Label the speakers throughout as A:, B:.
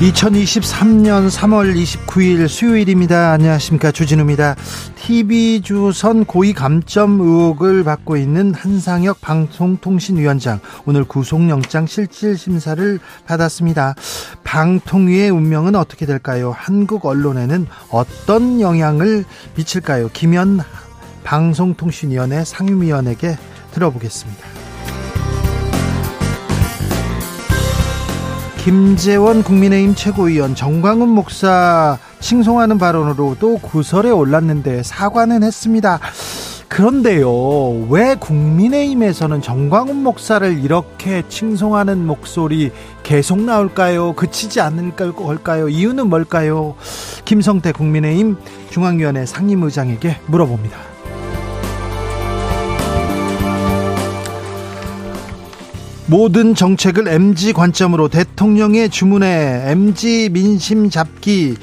A: 2023년 3월 29일 수요일입니다. 안녕하십니까. 주진우입니다. TV조선 고위 감점 의혹을 받고 있는 한상혁 방송통신위원장. 오늘 구속영장 실질심사를 받았습니다. 방통위의 운명은 어떻게 될까요? 한국 언론에는 어떤 영향을 미칠까요? 김현 방송통신위원회 상임위원에게 들어보겠습니다. 김재원 국민의힘 최고위원 정광훈 목사 칭송하는 발언으로 또 구설에 올랐는데 사과는 했습니다. 그런데요, 왜 국민의힘에서는 정광훈 목사를 이렇게 칭송하는 목소리 계속 나올까요? 그치지 않을 걸까요? 이유는 뭘까요? 김성태 국민의힘 중앙위원회 상임의장에게 물어봅니다. 모든 정책을 MG 관점으로 대통령의 주문에 MG 민심 잡기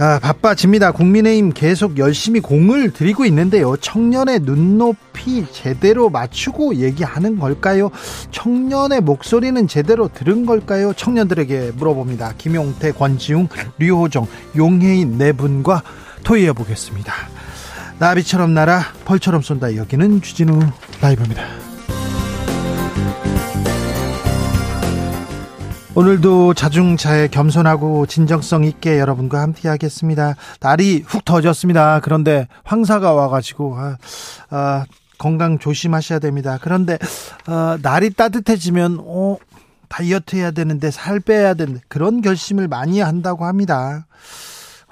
A: 아, 바빠집니다. 국민의힘 계속 열심히 공을 들이고 있는데요. 청년의 눈높이 제대로 맞추고 얘기하는 걸까요? 청년의 목소리는 제대로 들은 걸까요? 청년들에게 물어봅니다. 김용태, 권지웅, 류호정, 용혜인 네 분과 토의해 보겠습니다. 나비처럼 날아 벌처럼 쏜다. 여기는 주진우 라이브입니다. 오늘도 자중차에 겸손하고 진정성 있게 여러분과 함께 하겠습니다. 날이 훅 터졌습니다. 그런데 황사가 와가지고, 아, 아, 건강 조심하셔야 됩니다. 그런데, 어, 날이 따뜻해지면, 어, 다이어트 해야 되는데, 살 빼야 되는데, 그런 결심을 많이 한다고 합니다.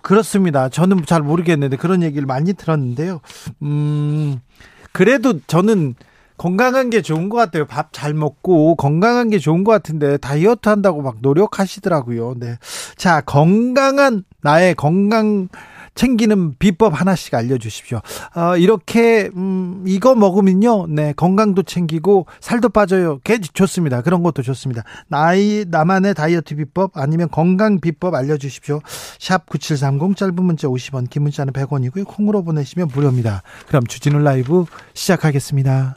A: 그렇습니다. 저는 잘 모르겠는데, 그런 얘기를 많이 들었는데요. 음, 그래도 저는 건강한 게 좋은 것 같아요. 밥 잘 먹고 건강한 게 좋은 것 같은데 다이어트 한다고 막 노력하시더라고요. 네. 자, 건강한 나의 건강 챙기는 비법 하나씩 알려주십시오. 어, 이렇게 음, 이거 먹으면요, 네 건강도 챙기고 살도 빠져요. 개 좋습니다. 그런 것도 좋습니다. 나이 나만의 다이어트 비법 아니면 건강 비법 알려주십시오. 샵 #9730 짧은 문자 50원, 긴 문자는 100원이고요. 콩으로 보내시면 무료입니다. 그럼 주진우 라이브 시작하겠습니다.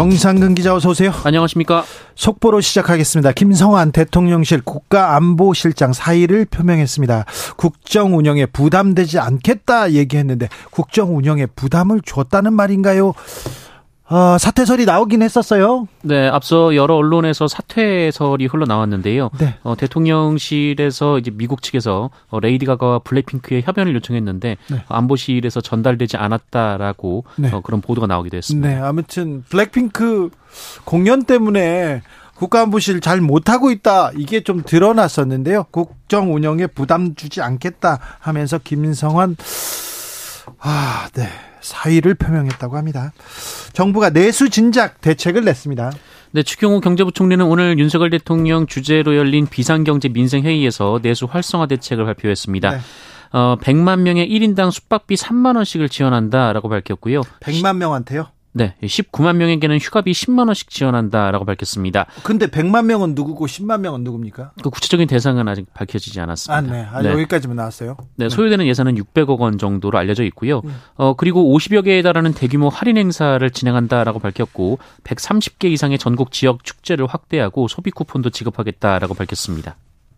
A: 정상근 기자 어서 오세요.
B: 안녕하십니까.
A: 속보로 시작하겠습니다. 김성환 대통령실 국가안보실장 사의를 표명했습니다. 국정 운영에 부담되지 않겠다 얘기했는데 국정 운영에 부담을 줬다는 말인가요? 어, 사퇴설이 나오긴 했었어요.
B: 네, 앞서 여러 언론에서 사퇴설이 흘러나왔는데요. 네. 어, 대통령실에서 이제 미국 측에서 어, 레이디 가가와 블랙핑크의 협연을 요청했는데 네. 어, 안보실에서 전달되지 않았다라고 네. 어, 그런 보도가 나오기도 했습니다.
A: 네, 아무튼 블랙핑크 공연 때문에 국가안보실 잘 못하고 있다 이게 좀 드러났었는데요. 국정 운영에 부담 주지 않겠다 하면서 김성환 아, 네. 사의를 표명했다고 합니다. 정부가 내수 진작 대책을 냈습니다.
B: 네, 추경호 경제부총리는 오늘 윤석열 대통령 주재로 열린 비상경제 민생회의에서 내수 활성화 대책을 발표했습니다. 네. 어, 100만 명의 1인당 숙박비 3만 원씩을 지원한다라고 밝혔고요.
A: 100만 명한테요?
B: 네, 19만 명에게는 휴가비 10만 원씩 지원한다라고 밝혔습니다.
A: 근데 100만 명은 누구고 10만 명은 누굽니까?
B: 그 구체적인 대상은 아직 밝혀지지 않았습니다.
A: 아, 네. 아, 네. 여기까지만 나왔어요.
B: 네, 소요되는 예산은 600억 원 정도로 알려져 있고요. 음. 어, 그리고 50여 개에 달하는 대규모 할인 행사를 진행한다라고 밝혔고 130개 이상의 전국 지역 축제를 확대하고 소비 쿠폰도 지급하겠다라고 밝혔습니다.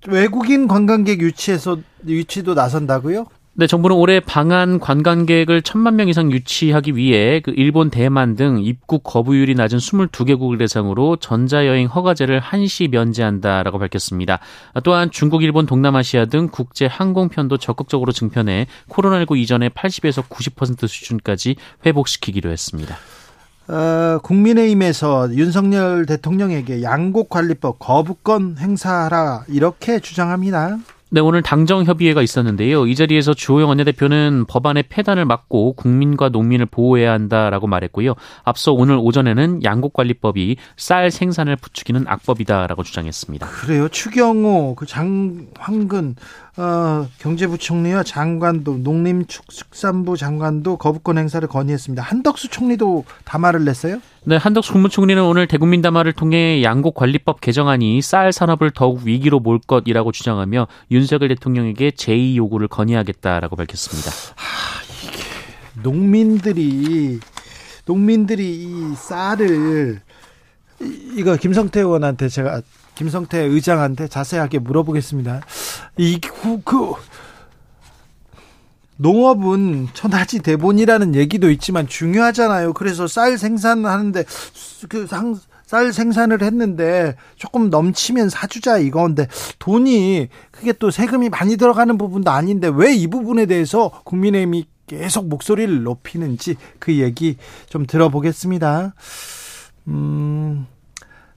A: 외국인 관광객 유치에서 유치도 나선다고요?
B: 네, 정부는 올해 방한 관광객을 천만 명 이상 유치하기 위해 그 일본, 대만 등 입국 거부율이 낮은 22개국을 대상으로 전자여행 허가제를 한시 면제한다라고 밝혔습니다. 또한 중국, 일본, 동남아시아 등 국제 항공편도 적극적으로 증편해 코로나19 이전의 80에서 90% 수준까지 회복시키기로 했습니다.
A: 어, 국민의힘에서 윤석열 대통령에게 양곡관리법 거부권 행사하라 이렇게 주장합니다.
B: 네, 오늘 당정협의회가 있었는데요. 이 자리에서 주호영 원내대표는 법안의 폐단을 막고 국민과 농민을 보호해야 한다라고 말했고요. 앞서 오늘 오전에는 양곡관리법이 쌀 생산을 부추기는 악법이다라고 주장했습니다.
A: 그래요. 추경호, 그 장황근 어, 경제부총리와 장관도 농림축산부 장관도 거부권 행사를 건의했습니다. 한덕수 총리도 담화를 냈어요?
B: 네, 한덕수 국무총리는 오늘 대국민 담화를 통해 양곡 관리법 개정안이 쌀 산업을 더욱 위기로 몰 것이라고 주장하며 윤석열 대통령에게 제2 요구를 건의하겠다라고 밝혔습니다.
A: 하, 이게 농민들이 농민들이 이 쌀을 이거 김성태 의원한테 제가 김성태 의장한테 자세하게 물어보겠습니다. 이그 그, 농업은 천하지 대본이라는 얘기도 있지만 중요하잖아요. 그래서 쌀 생산하는데 그쌀 생산을 했는데 조금 넘치면 사주자 이건데 돈이 그게 또 세금이 많이 들어가는 부분도 아닌데 왜 이 부분에 대해서 국민의힘이 계속 목소리를 높이는지 그 얘기 좀 들어보겠습니다. 음,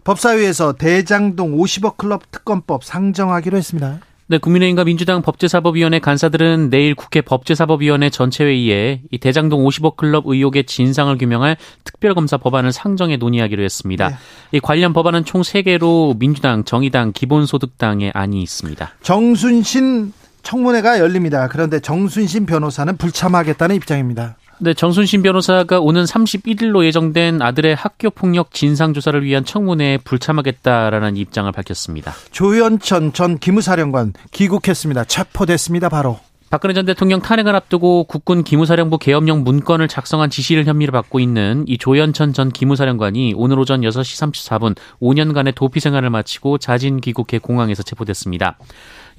A: 법사위에서 대장동 50억 클럽 특검법 상정하기로 했습니다.
B: 네, 국민의힘과 민주당 법제사법위원회 간사들은 내일 국회 법제사법위원회 전체회의에 이 대장동 50억 클럽 의혹의 진상을 규명할 특별검사 법안을 상정해 논의하기로 했습니다. 네. 이 관련 법안은 총 3개로 민주당, 정의당, 기본소득당의 안이 있습니다.
A: 정순신 청문회가 열립니다. 그런데 정순신 변호사는 불참하겠다는 입장입니다.
B: 네, 정순신 변호사가 오는 31일로 예정된 아들의 학교 폭력 진상 조사를 위한 청문회에 불참하겠다라는 입장을 밝혔습니다.
A: 조현천 전 기무사령관 귀국했습니다. 체포됐습니다. 바로.
B: 박근혜 전 대통령 탄핵을 앞두고 국군 기무사령부 계엄령 문건을 작성한 지시를 혐의를 받고 있는 이 조현천 전 기무사령관이 오늘 오전 6시 34분 5년간의 도피 생활을 마치고 자진 귀국해 공항에서 체포됐습니다.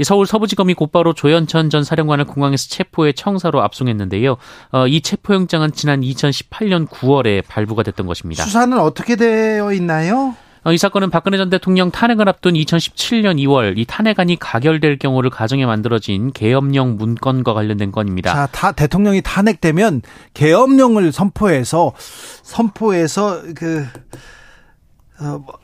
B: 서울 서부지검이 곧바로 조현천 전 사령관을 공항에서 체포해 청사로 압송했는데요. 어, 이 체포영장은 지난 2018년 9월에 발부가 됐던 것입니다.
A: 수사는 어떻게 되어 있나요?
B: 어, 이 사건은 박근혜 전 대통령 탄핵을 앞둔 2017년 2월 이 탄핵안이 가결될 경우를 가정에 만들어진 계엄령 문건과 관련된 건입니다.
A: 자, 다 대통령이 탄핵되면 계엄령을 선포해서 선포해서 그 어, 뭐,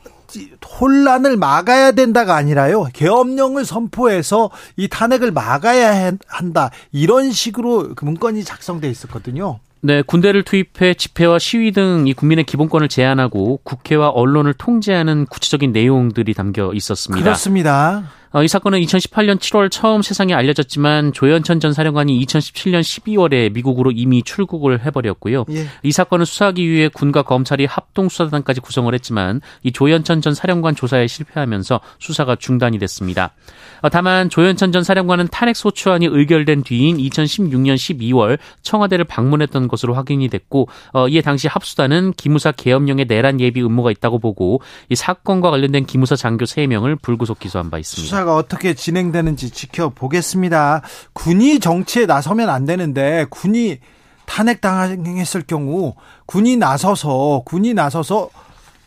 A: 혼란을 막아야 된다가 아니라요. 계엄령을 선포해서 이 탄핵을 막아야 한다. 이런 식으로 그 문건이 작성돼 있었거든요.
B: 네, 군대를 투입해 집회와 시위 등 이 국민의 기본권을 제한하고 국회와 언론을 통제하는 구체적인 내용들이 담겨 있었습니다.
A: 그렇습니다.
B: 어, 이 사건은 2018년 7월 처음 세상에 알려졌지만 조현천 전 사령관이 2017년 12월에 미국으로 이미 출국을 해버렸고요. 예. 이 사건을 수사하기 위해 군과 검찰이 합동 수사단까지 구성을 했지만 이 조현천 전 사령관 조사에 실패하면서 수사가 중단이 됐습니다. 어, 다만 조현천 전 사령관은 탄핵 소추안이 의결된 뒤인 2016년 12월 청와대를 방문했던 것으로 확인이 됐고 어, 이에 당시 합수단은 기무사 계엄령의 내란 예비 음모가 있다고 보고 이 사건과 관련된 기무사 장교 3명을 불구속 기소한 바 있습니다.
A: 수사가 어떻게 진행되는지 지켜보겠습니다. 군이 정치에 나서면 안 되는데 군이 탄핵당했을 경우 군이 나서서 군이 나서서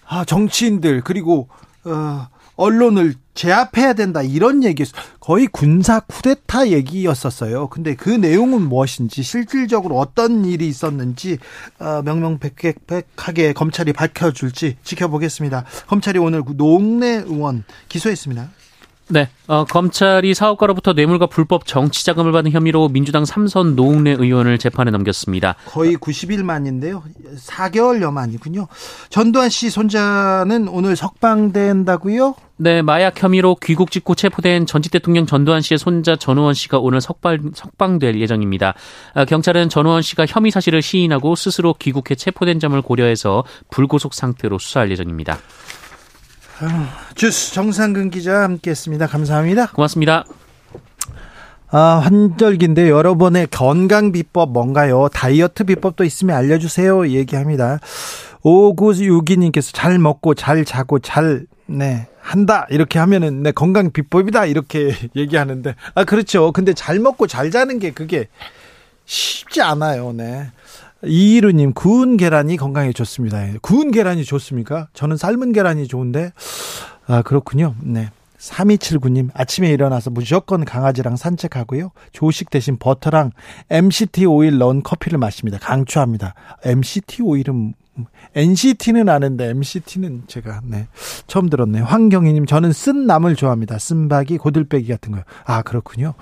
A: 아, 정치인들 그리고 어, 언론을 제압해야 된다 이런 얘기였어요. 거의 군사 쿠데타 얘기였었어요. 근데 그 내용은 무엇인지 실질적으로 어떤 일이 있었는지 어, 명명백백하게 검찰이 밝혀줄지 지켜보겠습니다. 검찰이 오늘 노웅래 의원 기소했습니다.
B: 네, 어, 검찰이 사업가로부터 뇌물과 불법 정치 자금을 받은 혐의로 민주당 삼선 노웅래 의원을 재판에 넘겼습니다.
A: 거의 90일 만인데요. 4개월여 만이군요. 전두환 씨 손자는 오늘 석방된다고요?
B: 네, 마약 혐의로 귀국 직후 체포된 전직 대통령 전두환 씨의 손자 전우원 씨가 오늘 석방, 석방될 예정입니다. 아, 경찰은 전우원 씨가 혐의 사실을 시인하고 스스로 귀국해 체포된 점을 고려해서 불구속 상태로 수사할 예정입니다.
A: 주스 정상근 기자 함께했습니다. 감사합니다.
B: 고맙습니다.
A: 아, 환절기인데 여러분의 건강 비법 뭔가요? 다이어트 비법도 있으면 알려주세요. 얘기합니다. 5962님께서 잘 먹고 잘 자고 잘, 네. 한다 이렇게 하면은 내 건강 비법이다 이렇게 얘기하는데 아 그렇죠. 근데 잘 먹고 잘 자는 게 그게 쉽지 않아요. 네. 이이루님 구운 계란이 건강에 좋습니다. 구운 계란이 좋습니까? 저는 삶은 계란이 좋은데 아 그렇군요. 네. 3279님 아침에 일어나서 무조건 강아지랑 산책하고요. 조식 대신 버터랑 MCT 오일 넣은 커피를 마십니다. 강추합니다. MCT 오일은 NCT는 아는데 MCT는 제가 네 처음 들었네요. 황경희님 저는 쓴 나물 좋아합니다. 쓴박이 고들빼기 같은 거요. 아 그렇군요.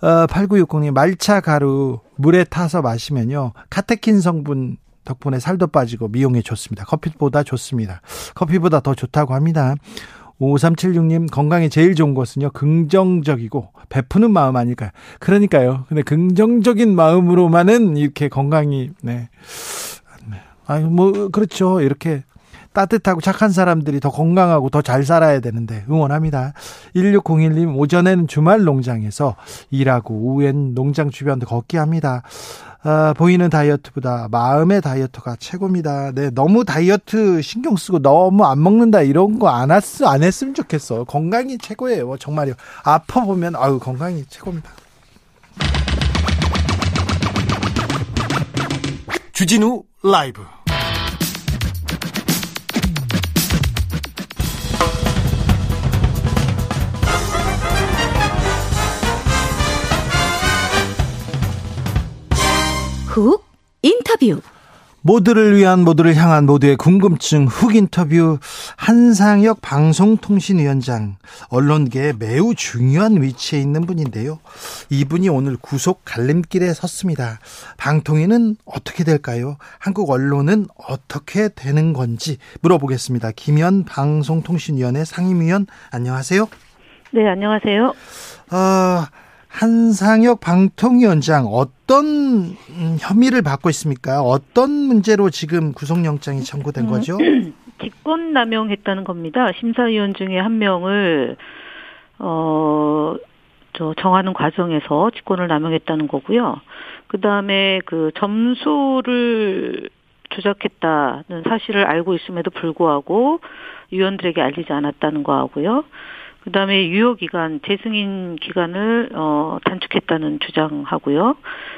A: 어, 8960님 말차 가루 물에 타서 마시면요 카테킨 성분 덕분에 살도 빠지고 미용에 좋습니다. 커피보다 좋습니다. 커피보다 더 좋다고 합니다. 5376님 건강에 제일 좋은 것은요 긍정적이고 베푸는 마음 아닐까요? 그러니까요. 근데 긍정적인 마음으로만은 이렇게 건강이 네. 아유 뭐 그렇죠. 이렇게 따뜻하고 착한 사람들이 더 건강하고 더 잘 살아야 되는데 응원합니다. 1601님 오전에는 주말 농장에서 일하고 오후엔 농장 주변도 걷기 합니다. 아, 보이는 다이어트보다 마음의 다이어트가 최고입니다. 네, 너무 다이어트 신경 쓰고 너무 안 먹는다 이런 거 안 했, 안 했으면 좋겠어. 건강이 최고예요. 정말요. 아파 보면 아유 건강이 최고입니다. 주진우 라이브
C: 훅 인터뷰
A: 모두를 위한 모두를 향한 모두의 궁금증 훅 인터뷰 한상혁 방송통신위원장 언론계에 매우 중요한 위치에 있는 분인데요. 이분이 오늘 구속 갈림길에 섰습니다. 방통위는 어떻게 될까요? 한국 언론은 어떻게 되는 건지 물어보겠습니다. 김현 방송통신위원회 상임위원 안녕하세요.
D: 네, 안녕하세요.
A: 어, 한상혁 방통위원장 어떤 음, 혐의를 받고 있습니까? 어떤 문제로 지금 구속영장이 청구된 거죠?
D: 직권 남용했다는 겁니다. 심사위원 중에 한 명을 어. 저 정하는 과정에서 직권을 남용했다는 거고요. 그 다음에 그 점수를 조작했다는 사실을 알고 있음에도 불구하고 위원들에게 알리지 않았다는 거하고요. 그다음에 유효 기간 재승인 기간을 어 단축했다는 주장하고요.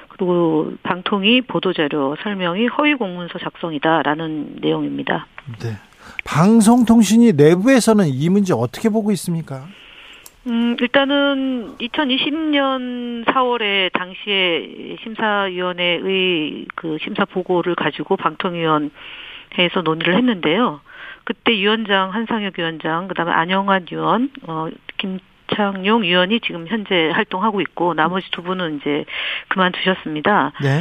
D: 그리고 방통위 보도자료 설명이 허위 공문서 작성이다라는 내용입니다.
A: 네. 방송통신이 내부에서는 이 문제 어떻게 보고 있습니까?
D: 음, 일단은 2020년 4월에 당시에 심사위원회의 그 심사 보고를 가지고 방통위원회에서 논의를 했는데요. 그때 위원장 한상혁 위원장, 그다음에 안영환 위원, 어 김 창용 위원이 지금 현재 활동하고 있고 나머지 두 분은 이제 그만두셨습니다. 네.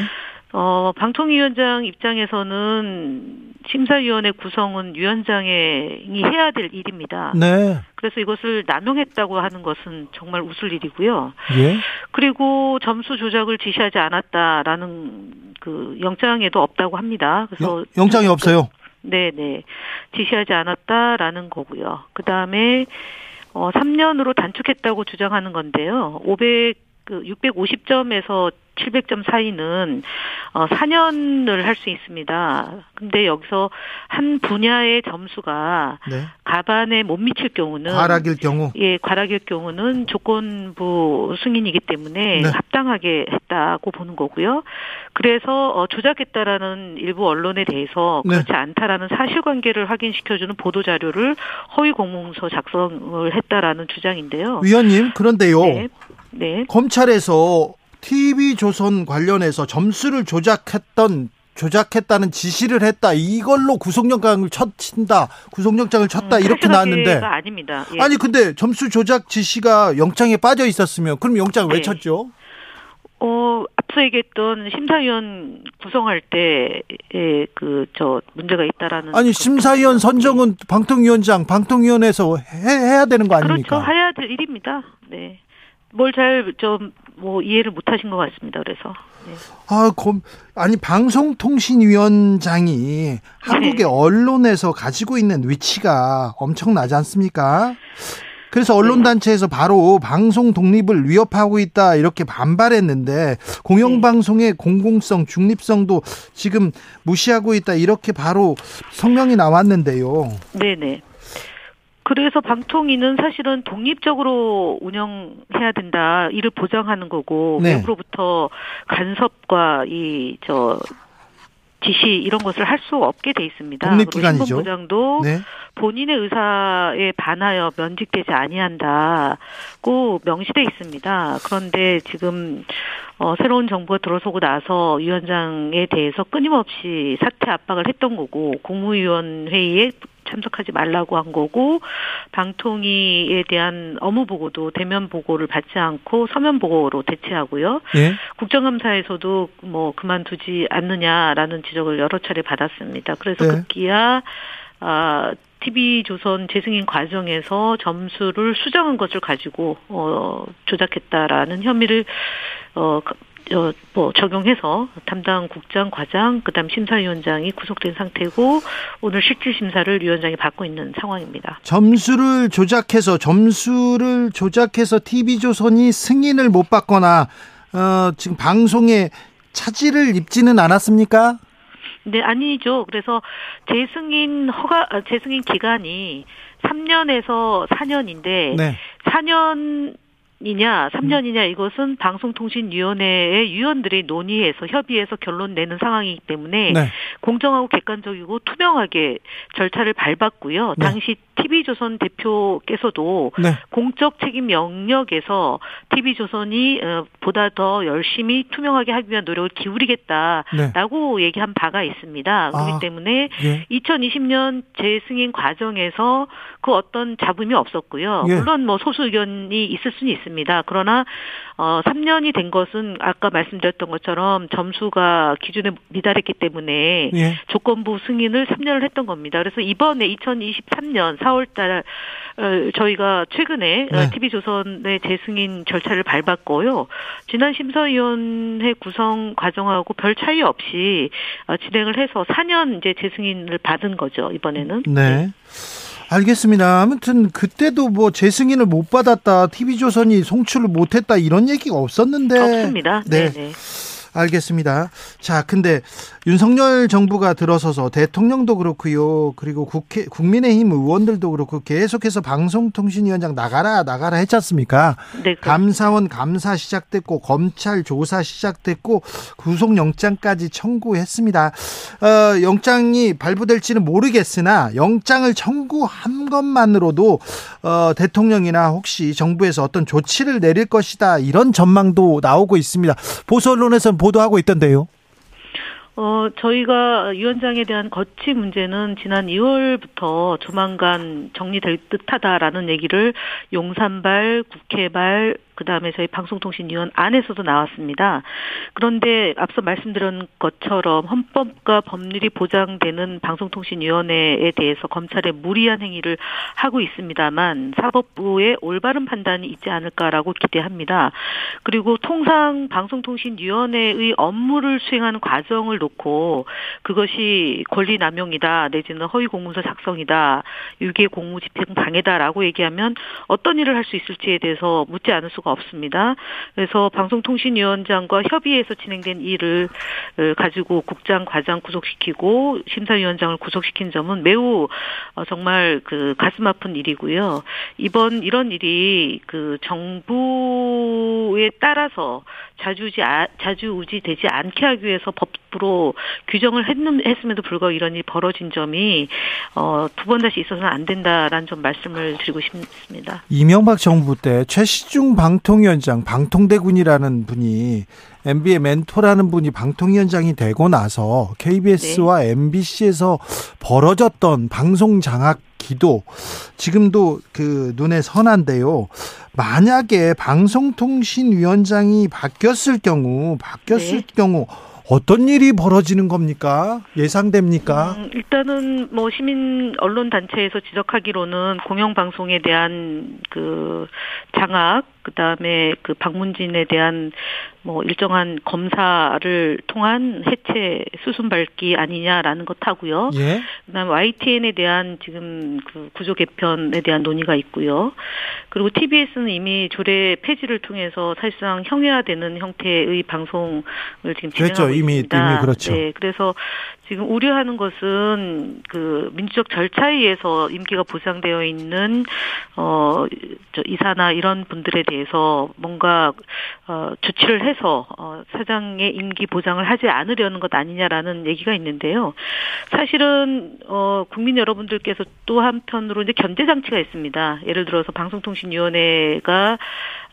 D: 어, 방통위원장 입장에서는 심사위원회 구성은 위원장이 해야 될 일입니다. 네. 그래서 이것을 남용했다고 하는 것은 정말 웃을 일이고요. 예. 그리고 점수 조작을 지시하지 않았다라는 그 영장에도 없다고 합니다.
A: 그래서 영, 장이 없어요.
D: 네네. 지시하지 않았다라는 거고요. 그 다음에, 어, 3년으로 단축했다고 주장하는 건데요. 500, 그 650점에서 700점 사이는 어 4년을 할 수 있습니다. 근데 여기서 한 분야의 점수가 네. 가반에 못 미칠 경우는
A: 과락일 경우
D: 예, 과락일 경우는 조건부 승인이기 때문에 네. 합당하게 했다고 보는 거고요. 그래서 어 조작했다라는 일부 언론에 대해서 네. 그렇지 네. 않다라는 사실관계를 확인시켜 주는 보도 자료를 허위 공문서 작성을 했다라는 주장인데요.
A: 위원님 그런데요. 네. 네. 검찰에서 TV조선 관련해서 점수를 조작했던 조작했다는 지시를 했다. 이걸로 구속영장을 쳤다. 구속영장을 쳤다. 음, 이렇게 나왔는데
D: 아닙니다.
A: 예. 아니 근데 점수 조작 지시가 영장에 빠져 있었으면 그럼 영장 왜 네. 쳤죠?
D: 어, 앞서 얘기했던 심사위원 구성할 때 에 그 저 문제가 있다라는
A: 아니 심사위원 선정은 방통위원장 방통위원회에서 해, 해야 되는 거 아닙니까?
D: 그렇죠. 해야 될 일입니다. 네. 뭘 잘 좀 뭐 이해를 못 하신 것 같습니다. 그래서. 네.
A: 아, 검, 아니 방송통신위원장이 한국의 네. 언론에서 가지고 있는 위치가 엄청나지 않습니까? 그래서 언론단체에서 바로 방송 독립을 위협하고 있다 이렇게 반발했는데 공영방송의 네. 공공성 중립성도 지금 무시하고 있다 이렇게 바로 성명이 나왔는데요.
D: 네네. 그 그래서 방통위는 사실은 독립적으로 운영해야 된다. 이를 보장하는 거고 네. 외부로부터 간섭과 이 저 지시 이런 것을 할 수 없게 돼 있습니다.
A: 독립기관이죠.
D: 신분부장도 네. 본인의 의사에 반하여 면직되지 아니한다고 명시돼 있습니다. 그런데 지금 어, 새로운 정부가 들어서고 나서 위원장에 대해서 끊임없이 사퇴 압박을 했던 거고 국무위원 회의에 참석하지 말라고 한 거고 방통위에 대한 업무 보고도 대면 보고를 받지 않고 서면 보고로 대체하고요. 예? 국정감사에서도 뭐 그만두지 않느냐라는 지적을 여러 차례 받았습니다. 그래서 네. 급기야 아 TV조선 재승인 과정에서 점수를 수정한 것을 가지고 어 조작했다라는 혐의를 어 어, 뭐 적용해서 담당 국장, 과장, 그다음 심사위원장이 구속된 상태고 오늘 실질 심사를 위원장이 받고 있는 상황입니다.
A: 점수를 조작해서 점수를 조작해서 TV조선이 승인을 못 받거나 어, 지금 방송에 차질을 입지는 않았습니까?
D: 네, 아니죠. 그래서 재승인 허가 아, 재승인 기간이 3년에서 4년인데 네. 4년 이냐 3년이냐 이것은 방송통신위원회의 위원들이 논의해서 협의해서 결론 내는 상황이기 때문에 네. 공정하고 객관적이고 투명하게 절차를 밟았고요. 네. 당시 TV조선 대표께서도 네. 공적 책임 영역에서 TV조선이 어, 보다 더 열심히 투명하게 하기 위한 노력을 기울이겠다라고 네. 얘기한 바가 있습니다. 그렇기 아, 때문에 예. 2020년 재승인 과정에서 그 어떤 잡음이 없었고요. 예. 물론 뭐 소수 의견이 있을 수는 있습니다. 그러나 어 3년이 된 것은 아까 말씀드렸던 것처럼 점수가 기준에 미달했기 때문에 예. 조건부 승인을 3년을 했던 겁니다. 그래서 이번에 2023년 4월달 어, 저희가 최근에 어, 네. TV조선의 재승인 절차를 밟았고요. 지난 심사위원회 구성 과정하고 별 차이 없이 어, 진행을 해서 4년 이제 재승인을 받은 거죠 이번에는.
A: 네. 네. 알겠습니다. 아무튼 그때도 뭐 재승인을 못 받았다, TV조선이 송출을 못했다 이런 얘기가 없었는데.
D: 없습니다. 네. 네네.
A: 알겠습니다. 자, 근데 윤석열 정부가 들어서서 대통령도 그렇고요. 그리고 국회 국민의힘 의원들도 그렇고 계속해서 방송통신위원장 나가라 나가라 했지 않습니까? 네. 감사원 감사 시작됐고 검찰 조사 시작됐고 구속영장까지 청구했습니다. 어, 영장이 발부될지는 모르겠으나 영장을 청구한 것만으로도 어, 대통령이나 혹시 정부에서 어떤 조치를 내릴 것이다 이런 전망도 나오고 있습니다. 보수 언론에서는 보도하고 있던데요.
D: 어, 저희가 위원장에 대한 거치 문제는 지난 2월부터 조만간 정리될 듯 하다라는 얘기를 용산발, 국회발, 그 다음에 저희 방송통신위원 안에서도 나왔습니다. 그런데 앞서 말씀드린 것처럼 헌법과 법률이 보장되는 방송통신위원회에 대해서 검찰의 무리한 행위를 하고 있습니다만 사법부의 올바른 판단이 있지 않을까라고 기대합니다. 그리고 통상 방송통신위원회의 업무를 수행하는 과정을 놓고 그것이 권리남용이다 내지는 허위 공문서 작성이다 유기 공무집행 방해다라고 얘기하면 어떤 일을 할 수 있을지에 대해서 묻지 않을 수가 없습니다. 그래서 방송통신위원장과 협의해서 진행된 일을 어, 가지고 국장, 과장 구속시키고 심사위원장을 구속시킨 점은 매우 어, 정말 그 가슴 아픈 일이고요. 이번 이런 일이 그 정부에 따라서 자주지 자주우지 되지 않게 하기 위해서 법으로 규정을 했는, 했음에도 불구하고 이런 일이 벌어진 점이 어, 두 번 다시 있어서는 안 된다라는 좀 말씀을 드리고 싶습니다.
A: 이명박 정부 때 최시중 방통위원장 방통대군이라는 분이 MB의 멘토라는 분이 방통위원장이 되고 나서 KBS와 네. MBC에서 벌어졌던 방송 장악 기도 지금도 그 눈에 선한데요. 만약에 방송통신위원장이 바뀌었을 경우 바뀌었을 네. 경우 어떤 일이 벌어지는 겁니까? 예상됩니까?
D: 음, 일단은 뭐 시민 언론 단체에서 지적하기로는 공영 방송에 대한 그 장악, 그 다음에 그 방문진에 대한 뭐 일정한 검사를 통한 해체 수순 밟기 아니냐라는 것 하고요. 예. 그다음 YTN에 대한 지금 그 구조 개편에 대한 논의가 있고요. 그리고 TBS는 이미 조례 폐지를 통해서 사실상 형해화되는 형태의 방송을 지금 진행하고 그렇죠.
A: 이미,
D: 있습니다.
A: 이미 그렇죠.
D: 네, 그래서 지금 우려하는 것은 그 민주적 절차에 의해서 임기가 보장되어 있는 어 이사나 이런 분들에 대해서 뭔가 어 조치를 해서 어 사장의 임기 보장을 하지 않으려는 것 아니냐라는 얘기가 있는데요. 사실은 어 국민 여러분들께서 또 한편으로 이제 견제 장치가 있습니다. 예를 들어서 방송통신위원회가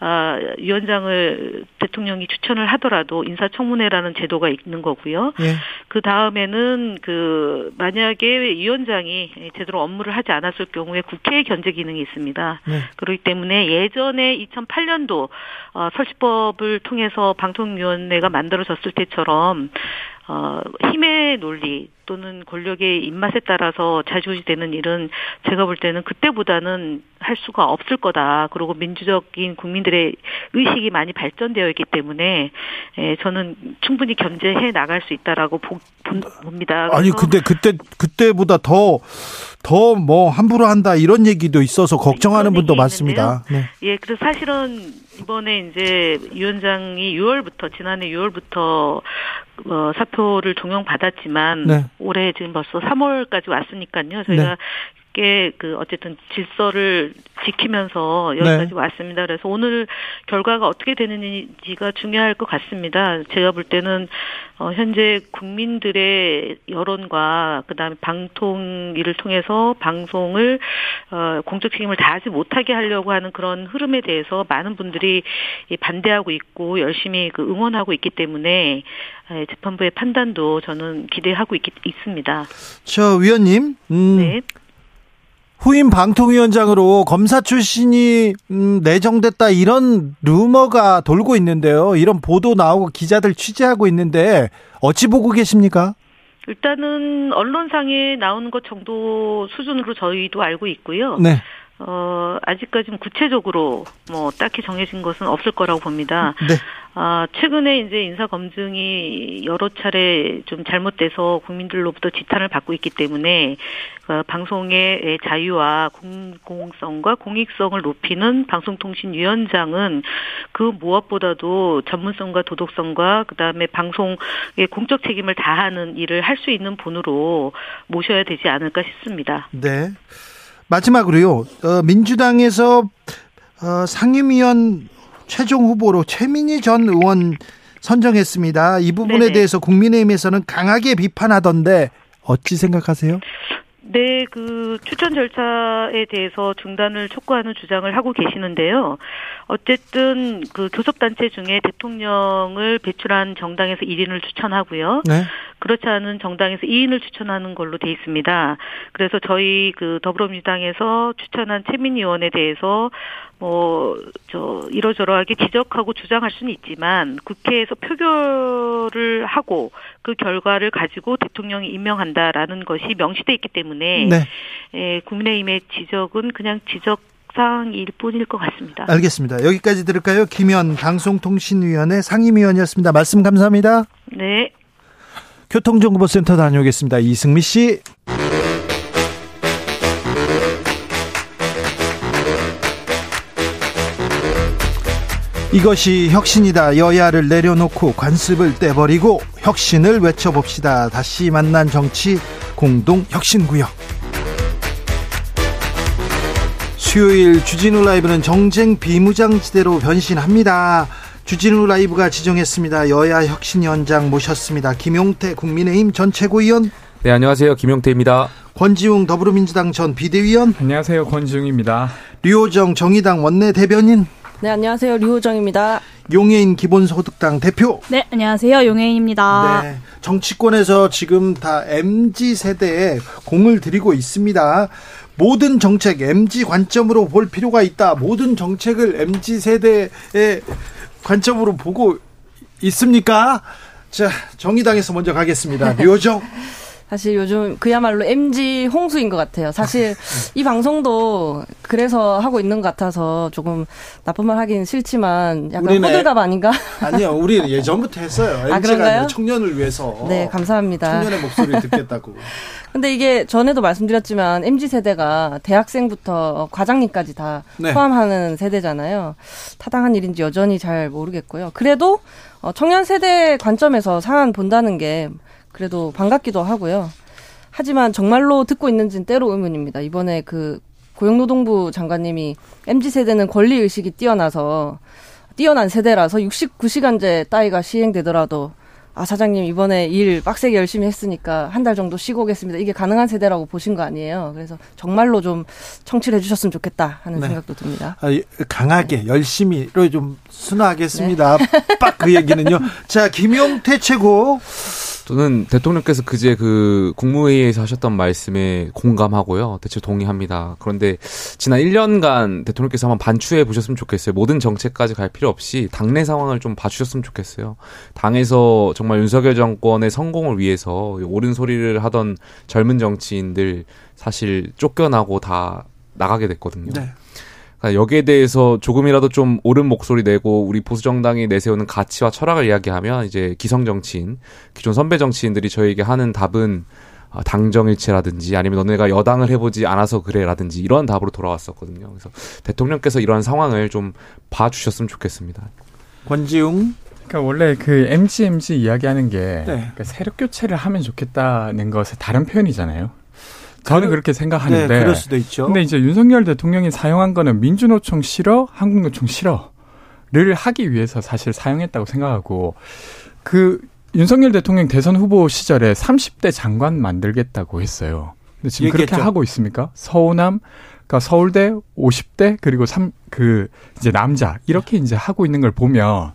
D: 아, 위원장을 대통령이 추천을 하더라도 인사청문회라는 제도가 있는 거고요. 예. 그 다음에는 그 만약에 위원장이 제대로 업무를 하지 않았을 경우에 국회의 견제 기능이 있습니다. 네. 그렇기 때문에 예전에 2008년도 어, 설치법을 통해서 방통위원회가 만들어졌을 때처럼 어, 힘의 논리 또는 권력의 입맛에 따라서 자주지 되는 일은 제가 볼 때는 그때보다는 할 수가 없을 거다. 그리고 민주적인 국민들의 의식이 많이 발전되어 있기 때문에 예, 저는 충분히 견제해 나갈 수 있다라고 보, 봅니다.
A: 아니 근데 그때 그때보다 더 더 뭐 함부로 한다 이런 얘기도 있어서 걱정하는 분도 많습니다.
D: 네. 예, 그래서 사실은 이번에 이제 위원장이 6월부터 지난해 6월부터 어, 사표를 종용받았지만 네. 올해 지금 벌써 3월까지 왔으니까요. 저희가 네. 그 어쨌든 질서를 지키면서 여기까지 네. 왔습니다. 그래서 오늘 결과가 어떻게 되는지가 중요할 것 같습니다. 제가 볼 때는 어 현재 국민들의 여론과 그다음에 방통위를 통해서 방송을 어 공적 책임을 다하지 못하게 하려고 하는 그런 흐름에 대해서 많은 분들이 반대하고 있고 열심히 그 응원하고 있기 때문에 재판부의 판단도 저는 기대하고 있, 있습니다.
A: 저 위원님, 음, 네. 후임 방통위원장으로 검사 출신이 음, 내정됐다 이런 루머가 돌고 있는데요. 이런 보도 나오고 기자들 취재하고 있는데 어찌 보고 계십니까?
D: 일단은 언론상에 나오는 것 정도 수준으로 저희도 알고 있고요. 네. 어, 아직까지는 구체적으로 뭐 딱히 정해진 것은 없을 거라고 봅니다. 네. 아, 최근에 이제 인사 검증이 여러 차례 좀 잘못돼서 국민들로부터 지탄을 받고 있기 때문에 어, 방송의 자유와 공공성과 공익성을 높이는 방송통신위원장은 그 무엇보다도 전문성과 도덕성과 그다음에 방송의 공적 책임을 다하는 일을 할 수 있는 분으로 모셔야 되지 않을까 싶습니다.
A: 네. 마지막으로요. 어, 민주당에서 어, 상임위원 최종 후보로 최민희 전 의원 선정했습니다. 이 부분에 네네. 대해서 국민의힘에서는 강하게 비판하던데 어찌 생각하세요?
D: 네, 그 추천 절차에 대해서 중단을 촉구하는 주장을 하고 계시는데요. 어쨌든 그 교섭단체 중에 대통령을 배출한 정당에서 1인을 추천하고요. 네. 그렇지 않은 정당에서 2인을 추천하는 걸로 돼 있습니다. 그래서 저희 그 더불어민주당에서 추천한 최민희 의원에 대해서 뭐 저 이러저러하게 지적하고 주장할 수는 있지만 국회에서 표결을 하고 그 결과를 가지고 대통령이 임명한다라는 것이 명시돼 있기 때문에 네. 예, 국민의힘의 지적은 그냥 지적 사항일 뿐일 것 같습니다.
A: 알겠습니다. 여기까지 들을까요? 김현 방송통신위원회 상임위원이었습니다. 말씀 감사합니다.
D: 네.
A: 교통정보센터 다녀오겠습니다. 이승미 씨. 이것이 혁신이다. 여야를 내려놓고 관습을 떼버리고 혁신을 외쳐봅시다. 다시 만난 정치 공동 혁신구역. 수요일 주진우 라이브는 정쟁 비무장지대로 변신합니다. 주진우 라이브가 지정했습니다. 여야 혁신위원장 모셨습니다. 김용태 국민의힘 전 최고위원.
E: 네, 안녕하세요. 김용태입니다.
A: 권지웅 더불어민주당 전 비대위원.
F: 안녕하세요. 권지웅입니다.
A: 류호정 정의당 원내 대변인.
G: 네, 안녕하세요. 류호정입니다.
A: 용해인 기본소득당 대표.
H: 네, 안녕하세요. 용해인입니다. 네,
A: 정치권에서 지금 다 MZ 세대에 공을 들이고 있습니다. 모든 정책 MZ 관점으로 볼 필요가 있다. 모든 정책을 MZ 세대의 관점으로 보고 있습니까? 자, 정의당에서 먼저 가겠습니다. 류호정.
G: 사실 요즘 그야말로 MG 홍수인 것 같아요. 사실 이 방송도 그래서 하고 있는 것 같아서 조금 나쁜 말 하긴 싫지만 약간 호들갑 아닌가?
A: 아니요, 우리 예전부터 했어요. 아, 그런가요? 청년을 위해서.
G: 네, 감사합니다.
A: 청년의 목소리를 듣겠다고.
G: 근데 이게 전에도 말씀드렸지만 MZ 세대가 대학생부터 과장님까지 다 네. 포함하는 세대잖아요. 타당한 일인지 여전히 잘 모르겠고요. 그래도 어, 청년 세대 관점에서 사안 본다는 게 그래도 반갑기도 하고요. 하지만 정말로 듣고 있는지는 때로 의문입니다. 이번에 그 고용노동부 장관님이 MZ 세대는 권리 의식이 뛰어나서 뛰어난 세대라서 69시간제 따위가 시행되더라도 아 사장님 이번에 일 빡세게 열심히 했으니까 한 달 정도 쉬고 오겠습니다. 이게 가능한 세대라고 보신 거 아니에요. 그래서 정말로 좀 청취를 해주셨으면 좋겠다 하는 네. 생각도 듭니다.
A: 아, 강하게 네. 열심히로 좀 순화하겠습니다. 네. 빡그 얘기는요. 자 김용태 최고
E: 저는 대통령께서 그제 그 국무회의에서 하셨던 말씀에 공감하고요. 대체 동의합니다. 그런데 지난 1년간 대통령께서 한번 반추해 보셨으면 좋겠어요. 모든 정책까지 갈 필요 없이 당내 상황을 좀 봐주셨으면 좋겠어요. 당에서 정말 윤석열 정권의 성공을 위해서 옳은 소리를 하던 젊은 정치인들 사실 쫓겨나고 다 나가게 됐거든요. 네. 그러니까 여기에 대해서 조금이라도 좀 옳은 목소리 내고 우리 보수 정당이 내세우는 가치와 철학을 이야기하면 이제 기성 정치인, 기존 선배 정치인들이 저에게 하는 답은 아, 당정일체라든지 아니면 너네가 여당을 해보지 않아서 그래라든지 이런 답으로 돌아왔었거든요. 그래서 대통령께서 이러한 상황을 좀 봐주셨으면 좋겠습니다.
A: 권지웅.
F: 그러니까 원래 그 MGMG 이야기하는 게 네. 그러니까 세력 교체를 하면 좋겠다는 것의 다른 표현이잖아요. 저는 그, 렇게 생각하는데.
A: 네, 그럴 수도 있죠.
F: 근데 이제 윤석열 대통령이 사용한 거는 민주노총 싫어, 한국노총 싫어를 하기 위해서 사실 사용했다고 생각하고 그 윤석열 대통령 대선 후보 시절에 30대 장관 만들겠다고 했어요. 근데 지금 얘기했죠. 그렇게 하고 있습니까? 서우남, 그러니까 서울대 50대 그리고 3, 그 이제 남자 이렇게 이제 하고 있는 걸 보면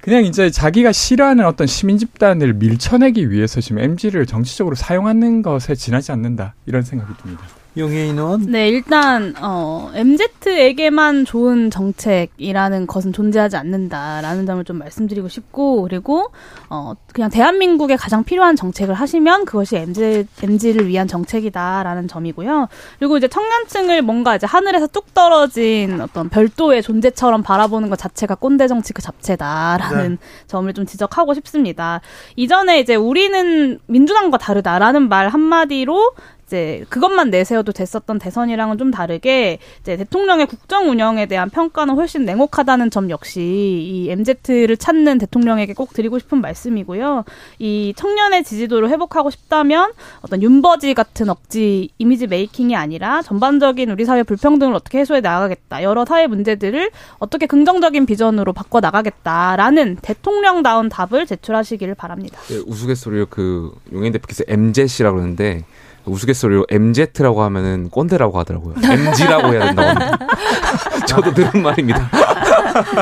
F: 그냥 이제 자기가 싫어하는 어떤 시민 집단을 밀쳐내기 위해서 지금 MG를 정치적으로 사용하는 것에 지나지 않는다 이런 생각이 듭니다.
A: 용해인 의원?
H: 네, 일단 어, MZ에게만 좋은 정책이라는 것은 존재하지 않는다라는 점을 좀 말씀드리고 싶고 그리고 어, 그냥 대한민국에 가장 필요한 정책을 하시면 그것이 MZ MZ를 위한 정책이다라는 점이고요. 그리고 이제 청년층을 뭔가 이제 하늘에서 뚝 떨어진 어떤 별도의 존재처럼 바라보는 것 자체가 꼰대 정치 그 자체다라는 네. 점을 좀 지적하고 싶습니다. 이전에 이제 우리는 민주당과 다르다라는 말 한마디로 이제 그것만 내세워도 됐었던 대선이랑은 좀 다르게 이제 대통령의 국정 운영에 대한 평가는 훨씬 냉혹하다는 점 역시 이 MZ를 찾는 대통령에게 꼭 드리고 싶은 말씀이고요. 이 청년의 지지도를 회복하고 싶다면 어떤 윤버지 같은 억지 이미지 메이킹이 아니라 전반적인 우리 사회 불평등을 어떻게 해소해 나가겠다. 여러 사회 문제들을 어떻게 긍정적인 비전으로 바꿔 나가겠다라는 대통령다운 답을 제출하시기를 바랍니다.
E: 네, 우스갯소리로 그 용인 대표께서 MZ라고 그러는데 우스갯소리로 MZ라고 하면은 꼰대라고 하더라고요. MG라고 해야 된다고 합니다. 저도 들은 말입니다.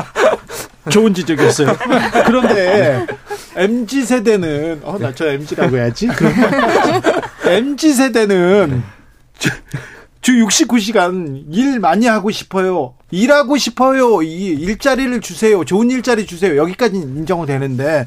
A: 좋은 지적이었어요. 그런데 MG 세대는 어 나 저 MG라고 해야지. MG 세대는 주, 주 69시간 일 많이 하고 싶어요. 일하고 싶어요. 이 일자리를 주세요. 좋은 일자리 주세요. 여기까지 인정은 되는데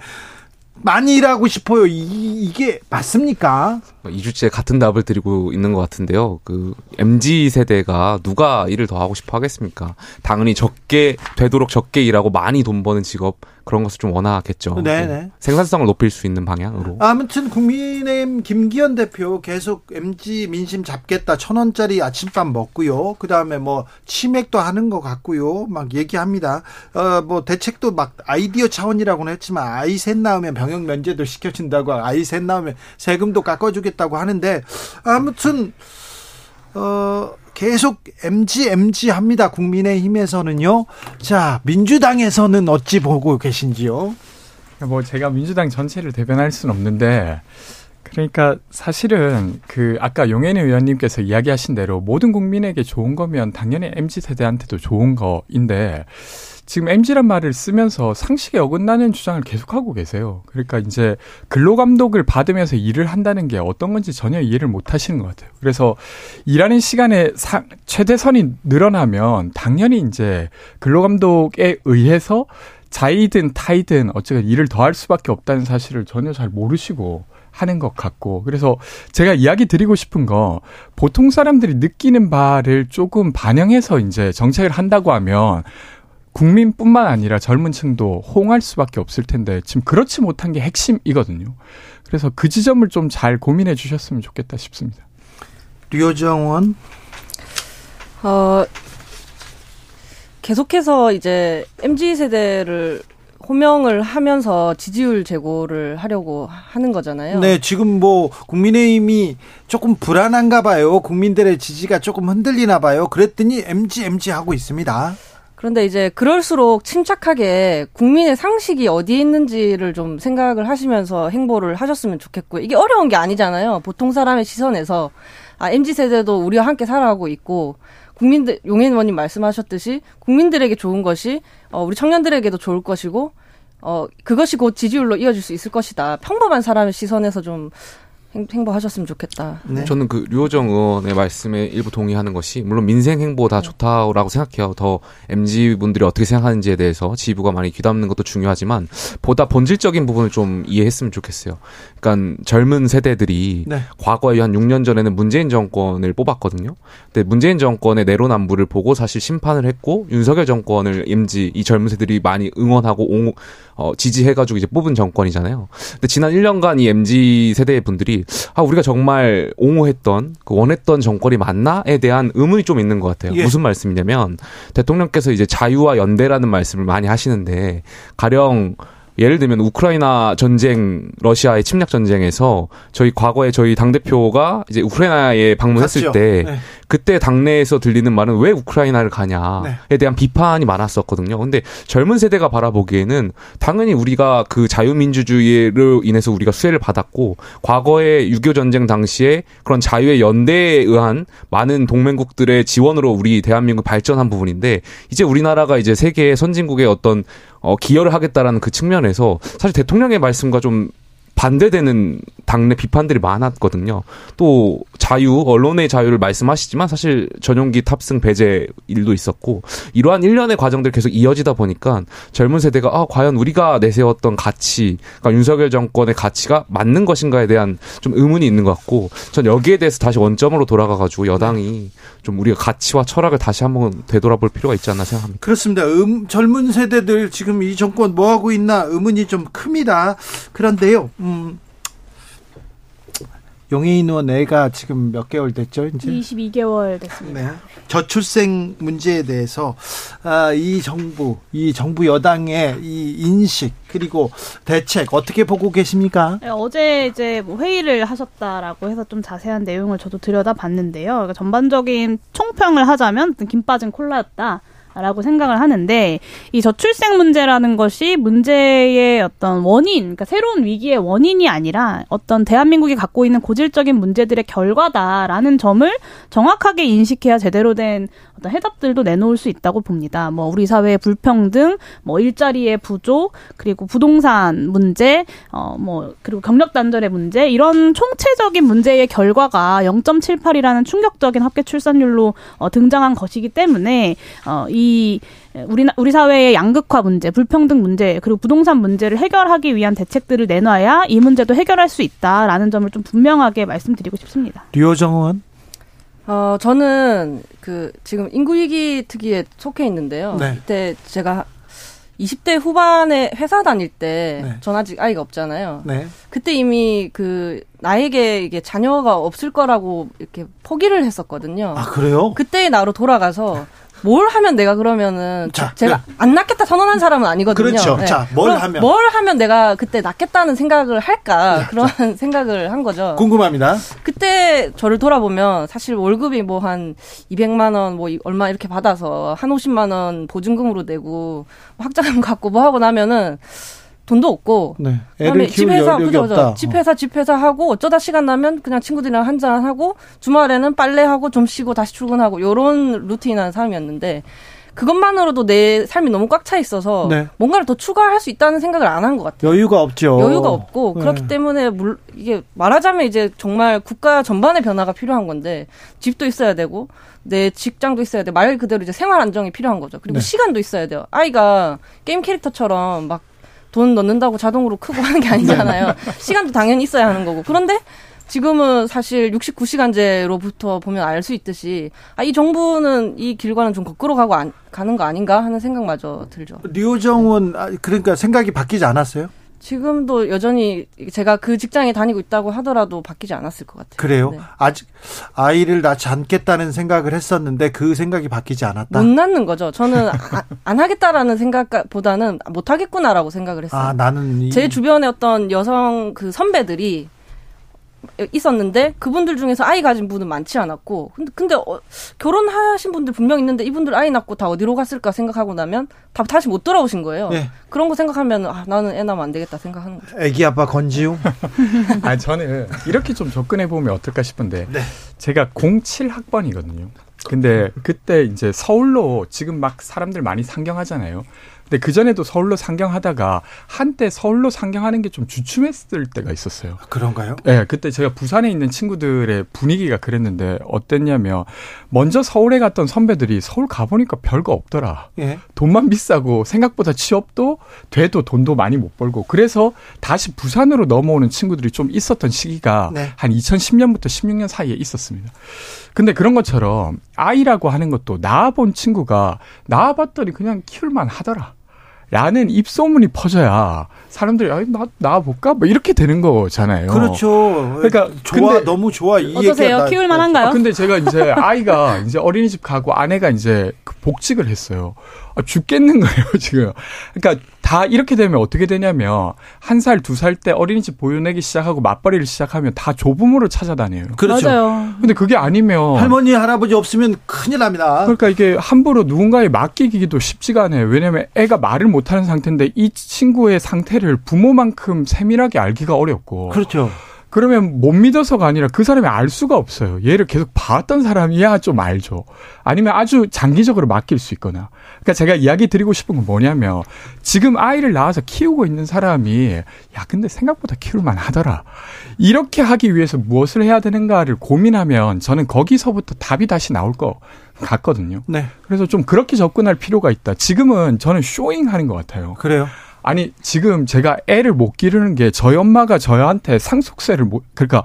A: 많이 일하고 싶어요. 이, 게 맞습니까?
E: 2주째 같은 답을 드리고 있는 것 같은데요. 그 MZ 세대가 누가 일을 더 하고 싶어 하겠습니까? 당연히 적게 되도록 적게 일하고 많이 돈 버는 직업 그런 것을 좀 원하겠죠. 네네. 네. 생산성을 높일 수 있는 방향으로.
A: 아무튼 국민의힘 김기현 대표 계속 MG 민심 잡겠다. 천 원짜리 아침밥 먹고요. 그 다음에 뭐 치맥도 하는 것 같고요. 막 얘기합니다. 어 뭐 대책도 막 아이디어 차원이라고는 했지만 아이 셋 낳으면 병역 면제도 시켜준다고 아이 셋 낳으면 세금도 깎아주겠다고 하는데 아무튼 어. 계속 MG MG 합니다. 국민의힘에서는요. 자, 민주당에서는 어찌 보고 계신지요?
F: 뭐 제가 민주당 전체를 대변할 수는 없는데 그러니까 사실은 그 아까 용해인 의원님께서 이야기하신 대로 모든 국민에게 좋은 거면 당연히 MZ 세대한테도 좋은 거인데 지금 MG란 말을 쓰면서 상식에 어긋나는 주장을 계속하고 계세요. 그러니까 이제 근로감독을 받으면서 일을 한다는 게 어떤 건지 전혀 이해를 못 하시는 것 같아요. 그래서 일하는 시간에 상, 최대선이 늘어나면 당연히 이제 근로감독에 의해서 자이든 타이든 어쨌든 일을 더 할 수밖에 없다는 사실을 전혀 잘 모르시고 하는 것 같고 그래서 제가 이야기 드리고 싶은 거 보통 사람들이 느끼는 바를 조금 반영해서 이제 정책을 한다고 하면 국민뿐만 아니라 젊은 층도 호응할 수밖에 없을 텐데 지금 그렇지 못한 게 핵심이거든요. 그래서 그 지점을 좀 잘 고민해 주셨으면 좋겠다 싶습니다.
A: 류정원
G: 어 계속해서 이제 MZ 세대를 호명을 하면서 지지율 제고를 하려고 하는 거잖아요.
A: 네, 지금 뭐 국민의힘이 조금 불안한가 봐요. 국민들의 지지가 조금 흔들리나 봐요. 그랬더니 MG MG 하고 있습니다.
G: 그런데 이제 그럴수록 침착하게 국민의 상식이 어디에 있는지를 좀 생각을 하시면서 행보를 하셨으면 좋겠고 이게 어려운 게 아니잖아요. 보통 사람의 시선에서 아 MZ 세대도 우리와 함께 살아가고 있고 국민들 용인 의원님 말씀하셨듯이 국민들에게 좋은 것이 어, 우리 청년들에게도 좋을 것이고 어, 그것이 곧 지지율로 이어질 수 있을 것이다. 평범한 사람의 시선에서 좀 행보하셨으면 좋겠다.
E: 네. 저는 그 류호정 의원의 말씀에 일부 동의하는 것이 물론 민생 행보 다 네. 좋다라고 생각해요. 더 MZ 분들이 어떻게 생각하는지에 대해서 지휘부가 많이 귀담는 것도 중요하지만 보다 본질적인 부분을 좀 이해했으면 좋겠어요. 그러니까 젊은 세대들이 네. 과거에 한 6년 전에는 문재인 정권을 뽑았거든요. 근데 문재인 정권의 내로남불을 보고 사실 심판을 했고 윤석열 정권을 MZ 이 젊은 세대들이 많이 응원하고 옹, 어, 지지해가지고 이제 뽑은 정권이잖아요. 근데 지난 1년간 이 MZ 세대 분들이 아 우리가 정말 옹호했던 그 원했던 정권이 맞나에 대한 의문이 좀 있는 것 같아요. 예. 무슨 말씀이냐면 대통령께서 이제 자유와 연대라는 말씀을 많이 하시는데 가령 예를 들면 우크라이나 전쟁, 러시아의 침략 전쟁에서 저희 과거에 저희 당 대표가 이제 우크라이나에 방문했을 갔죠. 때 네. 그때 당내에서 들리는 말은 왜 우크라이나를 가냐에 네. 대한 비판이 많았었거든요. 근데 젊은 세대가 바라보기에는 당연히 우리가 그 자유민주주의로 인해서 우리가 수혜를 받았고 과거에 6.25 전쟁 당시에 그런 자유의 연대에 의한 많은 동맹국들의 지원으로 우리 대한민국 발전한 부분인데 이제 우리나라가 이제 세계 선진국의 어떤 어, 기여를 하겠다라는 그 측면에서 사실 대통령의 말씀과 좀 반대되는 당내 비판들이 많았거든요. 또 자유, 언론의 자유를 말씀하시지만 사실 전용기 탑승 배제 일도 있었고 이러한 일련의 과정들이 계속 이어지다 보니까 젊은 세대가 아 과연 우리가 내세웠던 가치, 그러니까 윤석열 정권의 가치가 맞는 것인가에 대한 좀 의문이 있는 것 같고 전 여기에 대해서 다시 원점으로 돌아가 가지고 여당이 좀 우리가 가치와 철학을 다시 한번 되돌아볼 필요가 있지 않나 생각합니다.
A: 그렇습니다. 음, 젊은 세대들 지금 이 정권 뭐 하고 있나 의문이 좀 큽니다. 그런데요. 음, 용해인 의원 애가 지금 몇 개월 됐죠?
H: 이제 22개월 됐습니다. 네.
A: 저출생 문제에 대해서 아, 이 정부, 이 정부 여당의 이 인식 그리고 대책 어떻게 보고 계십니까?
H: 네, 어제 이제 뭐 회의를 하셨다라고 해서 좀 자세한 내용을 저도 들여다봤는데요. 그러니까 전반적인 총평을 하자면 김 빠진 콜라였다. 라고 생각을 하는데 이 저출생 문제라는 것이 문제의 어떤 원인, 그러니까 새로운 위기의 원인이 아니라 어떤 대한민국이 갖고 있는 고질적인 문제들의 결과다라는 점을 정확하게 인식해야 제대로 된 어떤 해답들도 내놓을 수 있다고 봅니다. 뭐 우리 사회의 불평등, 뭐 일자리의 부족, 그리고 부동산 문제, 어 뭐 그리고 경력 단절의 문제 이런 총체적인 문제의 결과가 0.78이라는 충격적인 합계 출산율로 어, 등장한 것이기 때문에 어이 이 우리 우리 사회의 양극화 문제, 불평등 문제, 그리고 부동산 문제를 해결하기 위한 대책들을 내놔야 이 문제도 해결할 수 있다라는 점을 좀 분명하게 말씀드리고 싶습니다.
A: 류호정 의원.
G: 어, 저는 그 지금 인구 위기 특위에 속해 있는데요. 네. 이때 제가 20대 후반에 회사 다닐 때, 네. 전 아직 아이가 없잖아요. 네. 그때 이미 그, 나에게 이게 자녀가 없을 거라고 이렇게 포기를 했었거든요.
A: 아, 그래요?
G: 그때의 나로 돌아가서 뭘 하면 내가 그러면은 자, 제가 네. 안 낫겠다 선언한 사람은 아니거든요.
A: 그렇죠. 네. 자, 뭘 하면
G: 뭘 하면 내가 그때 낫겠다는 생각을 할까 네. 그런 자. 생각을 한 거죠.
A: 궁금합니다.
G: 그때 저를 돌아보면 사실 월급이 뭐 한 200만 원 뭐 얼마 이렇게 받아서 한 50만 원 보증금으로 내고 학자금 갖고 뭐 하고 나면은 돈도 없고
A: 네. 애를 집 회사 그죠 그죠
G: 집 회사 집 회사 하고 어쩌다 시간 나면 그냥 친구들이랑 한잔 하고 주말에는 빨래하고 좀 쉬고 다시 출근하고 요런 루틴한 삶이었는데 그것만으로도 내 삶이 너무 꽉 차 있어서 네. 뭔가를 더 추가할 수 있다는 생각을 안 한 것 같아요.
A: 여유가 없죠.
G: 여유가 없고 네. 그렇기 때문에 물, 이게 말하자면 이제 정말 국가 전반의 변화가 필요한 건데 집도 있어야 되고 내 직장도 있어야 돼. 말 그대로 이제 생활 안정이 필요한 거죠. 그리고 네. 시간도 있어야 돼요. 아이가 게임 캐릭터처럼 막 돈 넣는다고 자동으로 크고 하는 게 아니잖아요. 네. 시간도 당연히 있어야 하는 거고. 그런데 지금은 사실 69시간제로부터 보면 알 수 있듯이 아, 이 정부는 이 길과는 좀 거꾸로 가고 안, 가는 거 아닌가 하는 생각마저 들죠.
A: 류정은 아, 그러니까 생각이 바뀌지 않았어요?
G: 지금도 여전히 제가 그 직장에 다니고 있다고 하더라도 바뀌지 않았을 것 같아요.
A: 그래요? 네. 아직 아이를 낳지 않겠다는 생각을 했었는데 그 생각이 바뀌지 않았다.
G: 못 낳는 거죠. 저는 아, 안 하겠다라는 생각보다는 못 하겠구나라고 생각을 했어요.
A: 아, 나는
G: 이... 제 주변에 어떤 여성 그 선배들이 있었는데 그분들 중에서 아이 가진 분은 많지 않았고 근데 근데 어, 결혼하신 분들 분명 있는데 이분들 아이 낳고 다 어디로 갔을까 생각하고 나면 다 다시 못 돌아오신 거예요. 네. 그런 거 생각하면 아, 나는 애 낳으면 안 되겠다 생각하는 거죠.
A: 애기 아빠 건지용?
F: 아 저는 이렇게 좀 접근해 보면 어떨까 싶은데 네. 제가 07학번이거든요. 근데 그때 이제 서울로 지금 막 사람들 많이 상경하잖아요. 근데 그 전에도 서울로 상경하다가 한때 서울로 상경하는 게 좀 주춤했을 때가 있었어요.
A: 그런가요?
F: 네, 그때 제가 부산에 있는 친구들의 분위기가 그랬는데 어땠냐면 먼저 서울에 갔던 선배들이 서울 가보니까 별거 없더라. 예. 돈만 비싸고 생각보다 취업도 돼도 돈도 많이 못 벌고 그래서 다시 부산으로 넘어오는 친구들이 좀 있었던 시기가 네. 한 2010년부터 16년 사이에 있었습니다. 근데 그런 것처럼 아이라고 하는 것도 낳아본 친구가 낳아봤더니 그냥 키울만 하더라. 라는 입소문이 퍼져야 사람들이 아, 나 나볼까 뭐 이렇게 되는 거잖아요.
A: 그렇죠. 그러니까 좋아 근데, 너무 좋아 이
H: 어떠세요? 키울 만한가요?
F: 아, 근데 제가 이제 아이가 이제 어린이집 가고 아내가 이제 그 복직을 했어요. 아, 죽겠는 거예요, 지금. 그러니까 다 이렇게 되면 어떻게 되냐면 한 살, 두 살 때 어린이집 보여내기 시작하고 맞벌이를 시작하면 다 조부모를 찾아다녀요.
A: 그렇죠.
H: 맞아요.
F: 근데 그게 아니면
A: 할머니, 할아버지 없으면 큰일 납니다.
F: 그러니까 이게 함부로 누군가에 맡기기도 쉽지가 않아요. 왜냐면 애가 말을 못 하는 상태인데 이 친구의 상태를 부모만큼 세밀하게 알기가 어렵고.
A: 그렇죠.
F: 그러면 못 믿어서가 아니라 그 사람이 알 수가 없어요. 얘를 계속 봤던 사람이야 좀 알죠. 아니면 아주 장기적으로 맡길 수 있거나. 그러니까 제가 이야기 드리고 싶은 건 뭐냐면 지금 아이를 낳아서 키우고 있는 사람이 야 근데 생각보다 키울만 하더라. 이렇게 하기 위해서 무엇을 해야 되는가를 고민하면 저는 거기서부터 답이 다시 나올 것 같거든요. 네. 그래서 좀 그렇게 접근할 필요가 있다. 지금은 저는 showing 하는 것 같아요.
A: 그래요?
F: 아니 지금 제가 애를 못 기르는 게 저희 엄마가 저한테 상속세를 못 그러니까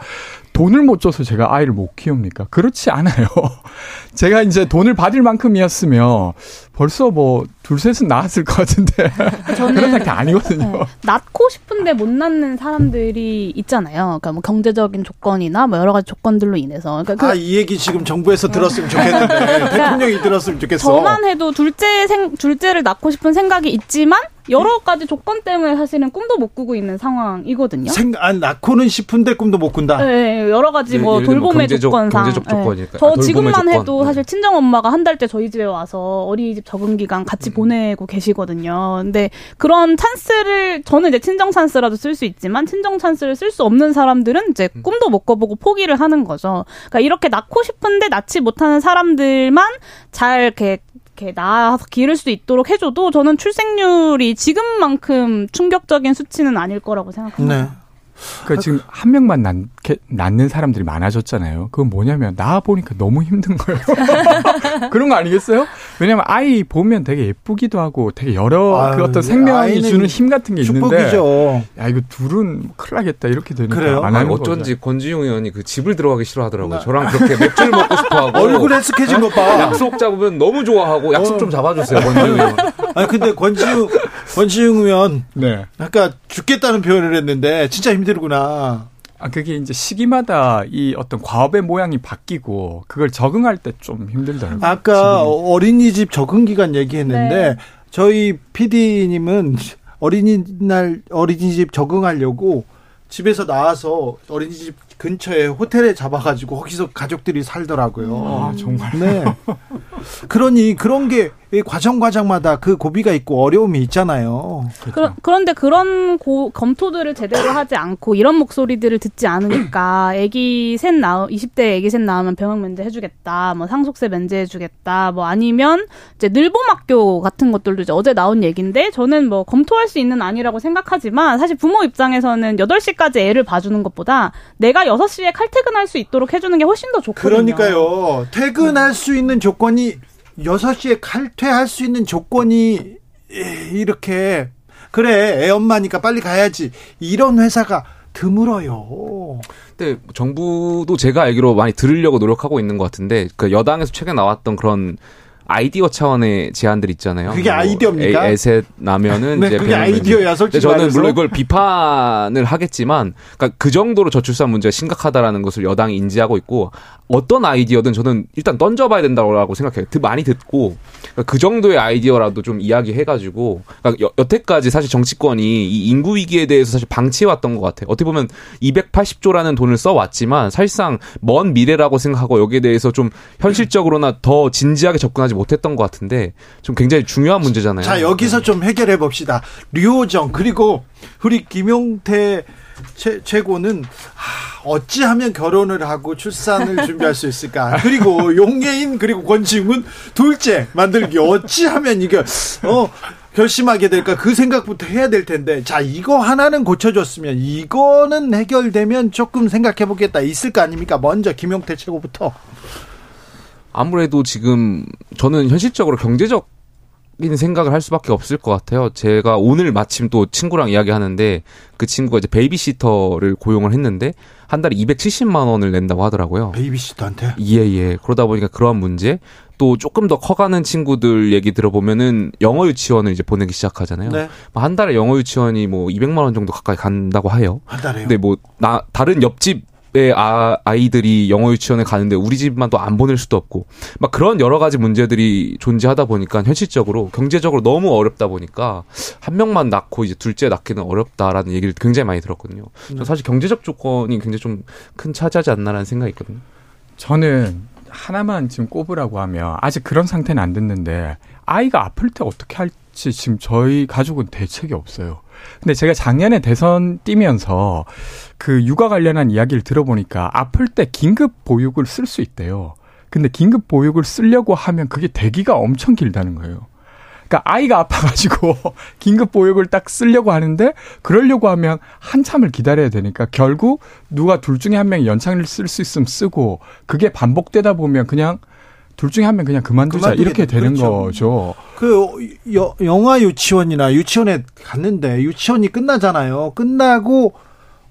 F: 돈을 못 줘서 제가 아이를 못 키웁니까? 그렇지 않아요. 제가 이제 돈을 받을 만큼이었으면 벌써 뭐 둘셋은 낳았을 것 같은데 그런 상태 아니거든요. 네.
H: 낳고 싶은데 못 낳는 사람들이 있잖아요. 그러니까 뭐 경제적인 조건이나 뭐 여러 가지 조건들로 인해서. 그러니까
A: 그, 아이 얘기 지금 정부에서 들었으면 좋겠는데 그러니까 대통령이 들었으면 좋겠어.
H: 저만 해도 둘째 생 둘째를 낳고 싶은 생각이 있지만 여러 가지 조건 때문에 사실은 꿈도 못 꾸고 있는 상황이거든요.
A: 생, 아, 낳고는 싶은데 꿈도 못 꾼다.
H: 네, 여러 가지 뭐 돌봄의 경제적, 조건상. 경제적 조건이니까. 네. 저 아, 지금만 조건. 해도 사실 친정 엄마가 한 달째 저희 집에 와서 어린이집 적응 기간 같이 음. 보내고 계시거든요. 근데 그런 찬스를 저는 이제 친정 찬스라도 쓸 수 있지만 친정 찬스를 쓸 수 없는 사람들은 이제 음. 꿈도 못 꿔보고 포기를 하는 거죠. 그러니까 이렇게 낳고 싶은데 낳지 못하는 사람들만 잘 이렇게 이렇게 낳아서 기를 수 있도록 해줘도 저는 출생률이 지금만큼 충격적인 수치는 아닐 거라고 생각합니다. 네.
F: 그러니까 지금 한 명만 낳게, 낳는 사람들이 많아졌잖아요. 그건 뭐냐면 낳아 보니까 너무 힘든 거예요. 그런 거 아니겠어요? 왜냐면 아이 보면 되게 예쁘기도 하고 되게 여러 아유, 그 어떤 생명이 주는 힘 같은 게 축복이죠. 있는데 야 이거 둘은 큰일 나겠다 이렇게 되니까
E: 그래요? 안 하는 어쩐지. 권지용 의원이 그 집을 들어가기 싫어하더라고요. 나. 저랑 그렇게 맥주를 먹고 싶어하고
A: 얼굴 헬스케진 것 봐.
E: 약속 잡으면 너무 좋아하고 약속 어. 좀 잡아주세요, 권지용 의원.
A: 아니 근데 권지용 권지용 의원 네. 아까 죽겠다는 표현을 했는데 진짜 힘들구나.
F: 아, 그게 이제 시기마다 이 어떤 과업의 모양이 바뀌고 그걸 적응할 때 좀 힘들더라고요.
A: 아까 지금. 어린이집 적응 기간 얘기했는데 네. 저희 PD님은 어린이날 어린이집 적응하려고 집에서 나와서 어린이집 근처에 호텔에 잡아가지고 거기서 가족들이 살더라고요.
F: 아, 정말.
A: 네. 그러니 그런 게 과정 과정마다 그 고비가 있고 어려움이 있잖아요.
H: 그렇죠. 그 런, 데 그런 고, 검토들을 제대로 하지 않고 이런 목소리들을 듣지 않으니까 애기 셋 나우 20대 애기 셋 나오면 병역 면제 해주겠다, 뭐 상속세 면제해 주겠다, 뭐 아니면 이제 늘봄학교 같은 것들도 이제 어제 나온 얘기인데 저는 뭐 검토할 수 있는 아니라고 생각하지만 사실 부모 입장에서는 8시까지 애를 봐주는 것보다 내가 6시에 칼퇴근할 수 있도록 해주는 게 훨씬 더 좋거든요.
A: 그러니까요. 퇴근할 수 있는 조건이 6시에 칼퇴할 수 있는 조건이 이렇게 그래 애 엄마니까 빨리 가야지 이런 회사가 드물어요.
E: 근데 정부도 제가 알기로 많이 들으려고 노력하고 있는 것 같은데 그 여당에서 최근 나왔던 그런 아이디어 차원의 제안들 있잖아요.
A: 그게 뭐 아이디어입니까?
E: 에셋 나면은
A: 네, 그게 아이디어야 솔직히
E: 저는
A: 말해서.
E: 물론 이걸 비판을 하겠지만 그러니까 그 정도로 저출산 문제가 심각하다라는 것을 여당이 인지하고 있고 어떤 아이디어든 저는 일단 던져봐야 된다고 생각해요. 많이 듣고 그러니까 그 정도의 아이디어라도 좀 이야기해가지고 그러니까 여, 여태까지 사실 정치권이 이 인구 위기에 대해서 사실 방치해왔던 것 같아요. 어떻게 보면 280조라는 돈을 써왔지만 사실상 먼 미래라고 생각하고 여기에 대해서 좀 현실적으로나 더 진지하게 접근하지 못했던 것 같은데 좀 굉장히 중요한 문제잖아요.
A: 자 여기서 좀 해결해 봅시다. 류호정 그리고 우리 김용태 최, 최고는 하, 어찌하면 결혼을 하고 출산을 준비할 수 있을까? 그리고 용예인 그리고 권지웅은 둘째 만들기 어찌하면 이게 어 결심하게 될까 그 생각부터 해야 될 텐데 자 이거 하나는 고쳐줬으면 이거는 해결되면 조금 생각해 보겠다 있을 거 아닙니까? 먼저 김용태 최고부터
E: 아무래도 지금 저는 현실적으로 경제적 인 생각을 할 수밖에 없을 것 같아요. 제가 오늘 마침 또 친구랑 이야기하는데 그 친구가 이제 베이비시터를 고용을 했는데 한 달에 270만 원을 낸다고 하더라고요.
A: 베이비시터한테?
E: 예, 예. 그러다 보니까 그러한 문제 또 조금 더 커가는 친구들 얘기 들어보면은 영어 유치원을 이제 보내기 시작하잖아요. 네. 한 달에 영어 유치원이 뭐 200만 원 정도 가까이 간다고 해요.
A: 한 달에요?
E: 근데 뭐 나 다른 옆집 의 아, 아이들이 영어 유치원에 가는데 우리 집만 또 안 보낼 수도 없고 막 그런 여러 가지 문제들이 존재하다 보니까 현실적으로 경제적으로 너무 어렵다 보니까 한 명만 낳고 이제 둘째 낳기는 어렵다라는 얘기를 굉장히 많이 들었거든요. 네. 사실 경제적 조건이 굉장히 좀 큰 차지하지 않나라는 생각이 있거든요.
F: 저는 하나만 지금 꼽으라고 하면 아직 그런 상태는 안 됐는데 아이가 아플 때 어떻게 할지 지금 저희 가족은 대책이 없어요. 근데 제가 작년에 대선 뛰면서 그 육아 관련한 이야기를 들어보니까 아플 때 긴급 보육을 쓸 수 있대요. 근데 긴급 보육을 쓰려고 하면 그게 대기가 엄청 길다는 거예요. 그러니까 아이가 아파가지고 긴급 보육을 딱 쓰려고 하는데 그러려고 하면 한참을 기다려야 되니까 결국 누가 둘 중에 한 명이 연장을 쓸 수 있으면 쓰고 그게 반복되다 보면 그냥 둘 중에 한 명 그냥 그만두자 이렇게 되는 그렇죠. 거죠.
A: 그 여, 영화 유치원이나 유치원에 갔는데 유치원이 끝나잖아요. 끝나고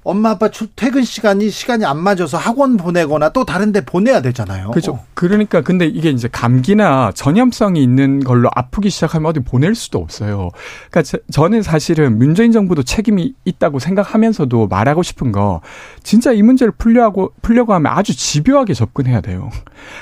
A: 엄마 아빠 퇴근 시간이 시간이 안 맞아서 학원 보내거나 또 다른 데 보내야 되잖아요.
F: 그렇죠. 그러니까 근데 이게 이제 감기나 전염성이 있는 걸로 아프기 시작하면 어디 보낼 수도 없어요. 그러니까 저, 저는 사실은 문재인 정부도 책임이 있다고 생각하면서도 말하고 싶은 거 진짜 이 문제를 풀려고 풀려고 하면 아주 집요하게 접근해야 돼요.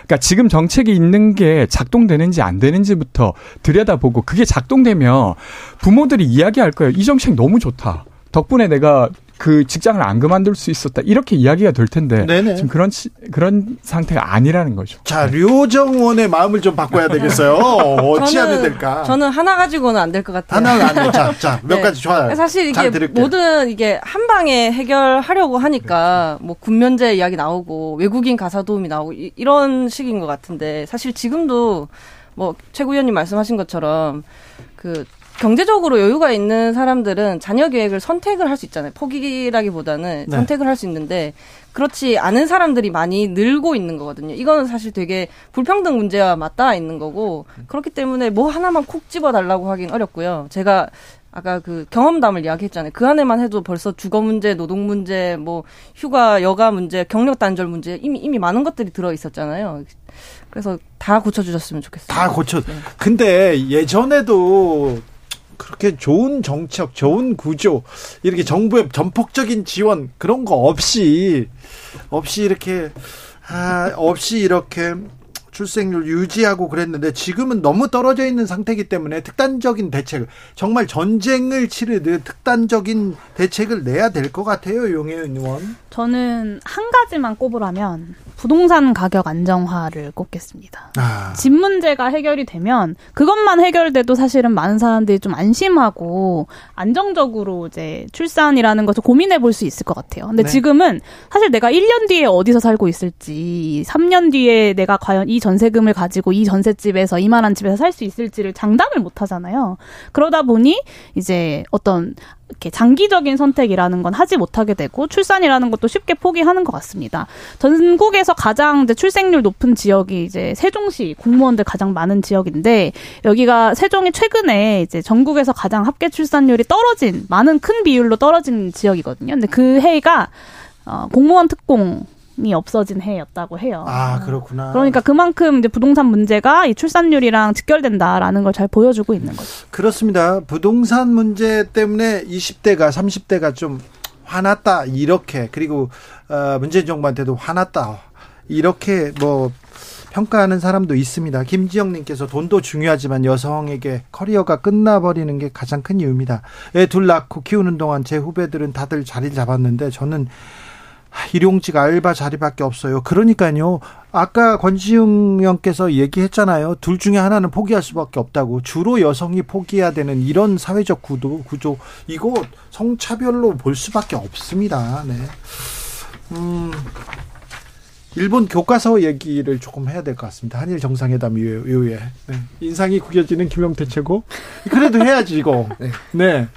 F: 그러니까 지금 정책이 있는 게 작동되는지 안 되는지부터 들여다보고 그게 작동되면 부모들이 이야기할 거예요. 이 정책 너무 좋다. 덕분에 내가 그 직장을 안 그만둘 수 있었다 이렇게 이야기가 될 텐데 네네. 지금 그런 그런 상태가 아니라는 거죠.
A: 자 류정원의 마음을 좀 바꿔야 되겠어요. 어찌하면 될까?
G: 저는 하나 가지고는 안 될 것 같아요.
A: 하나는 안 돼. 자, 자몇 네. 가지 좋아요.
G: 사실 이게 모든 이게 한 방에 해결하려고 하니까 뭐 군면제 이야기 나오고 외국인 가사 도움이 나오고 이, 이런 식인 것 같은데 사실 지금도 뭐 최고위원님 말씀하신 것처럼 그 경제적으로 여유가 있는 사람들은 자녀 계획을 선택을 할 수 있잖아요. 포기라기보다는 네. 선택을 할 수 있는데 그렇지 않은 사람들이 많이 늘고 있는 거거든요. 이거는 사실 되게 불평등 문제와 맞닿아 있는 거고 그렇기 때문에 뭐 하나만 콕 집어 달라고 하긴 어렵고요. 제가 아까 그 경험담을 이야기했잖아요. 그 안에만 해도 벌써 주거 문제, 노동 문제, 뭐 휴가, 여가 문제, 경력 단절 문제 이미 이미 많은 것들이 들어 있었잖아요. 그래서 다 고쳐 주셨으면 좋겠어요.
A: 다 고쳐. 네. 근데 예전에도 그렇게 좋은 정책, 좋은 구조, 이렇게 정부의 전폭적인 지원 그런 거 없이 없이 이렇게 아, 없이 이렇게 출생률 유지하고 그랬는데 지금은 너무 떨어져 있는 상태이기 때문에 특단적인 대책, 정말 전쟁을 치르듯 특단적인 대책을 내야 될 것 같아요, 용혜은 의원.
H: 저는 한 가지만 꼽으라면 부동산 가격 안정화를 꼽겠습니다. 아. 집 문제가 해결이 되면 그것만 해결돼도 사실은 많은 사람들이 좀 안심하고 안정적으로 이제 출산이라는 것을 고민해 볼 수 있을 것 같아요. 근데 네. 지금은 사실 내가 1년 뒤에 어디서 살고 있을지, 3년 뒤에 내가 과연 이 전세금을 가지고 이 전셋집에서 이만한 집에서 살 수 있을지를 장담을 못 하잖아요. 그러다 보니 이제 어떤 이렇게 장기적인 선택이라는 건 하지 못하게 되고 출산이라는 것도 쉽게 포기하는 것 같습니다. 전국에서 가장 이제 출생률 높은 지역이 이제 세종시 공무원들 가장 많은 지역인데 여기가 세종이 최근에 이제 전국에서 가장 합계 출산율이 떨어진 많은 큰 비율로 떨어진 지역이거든요. 근데 그 해가 어, 공무원 특공 이 없어진 해였다고 해요.
A: 아 그렇구나.
H: 그러니까 그만큼 이제 부동산 문제가 이 출산율이랑 직결된다라는 걸 잘 보여주고 있는 거죠.
A: 그렇습니다. 부동산 문제 때문에 20대가 30대가 좀 화났다 이렇게 그리고 어, 문재인 정부한테도 화났다 이렇게 뭐 평가하는 사람도 있습니다. 김지영님께서 돈도 중요하지만 여성에게 커리어가 끝나버리는 게 가장 큰 이유입니다. 애 둘 낳고 키우는 동안 제 후배들은 다들 자리를 잡았는데 저는 일용직 알바 자리밖에 없어요. 그러니까요. 아까 권지웅 형께서 얘기했잖아요. 둘 중에 하나는 포기할 수밖에 없다고. 주로 여성이 포기해야 되는 이런 사회적 구도, 구조. 이거 성차별로 볼 수밖에 없습니다. 네. 음, 일본 교과서 얘기를 조금 해야 될 것 같습니다. 한일 정상회담 이후에. 네. 인상이 구겨지는 김영태 최고. 그래도 해야지, 이거. 네.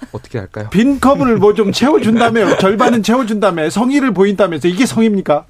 A: 네.
E: 어떻게 할까요?
A: 빈 컵을 뭐 좀 채워준다며 절반은 채워준다며 성의를 보인다면서 이게 성입니까?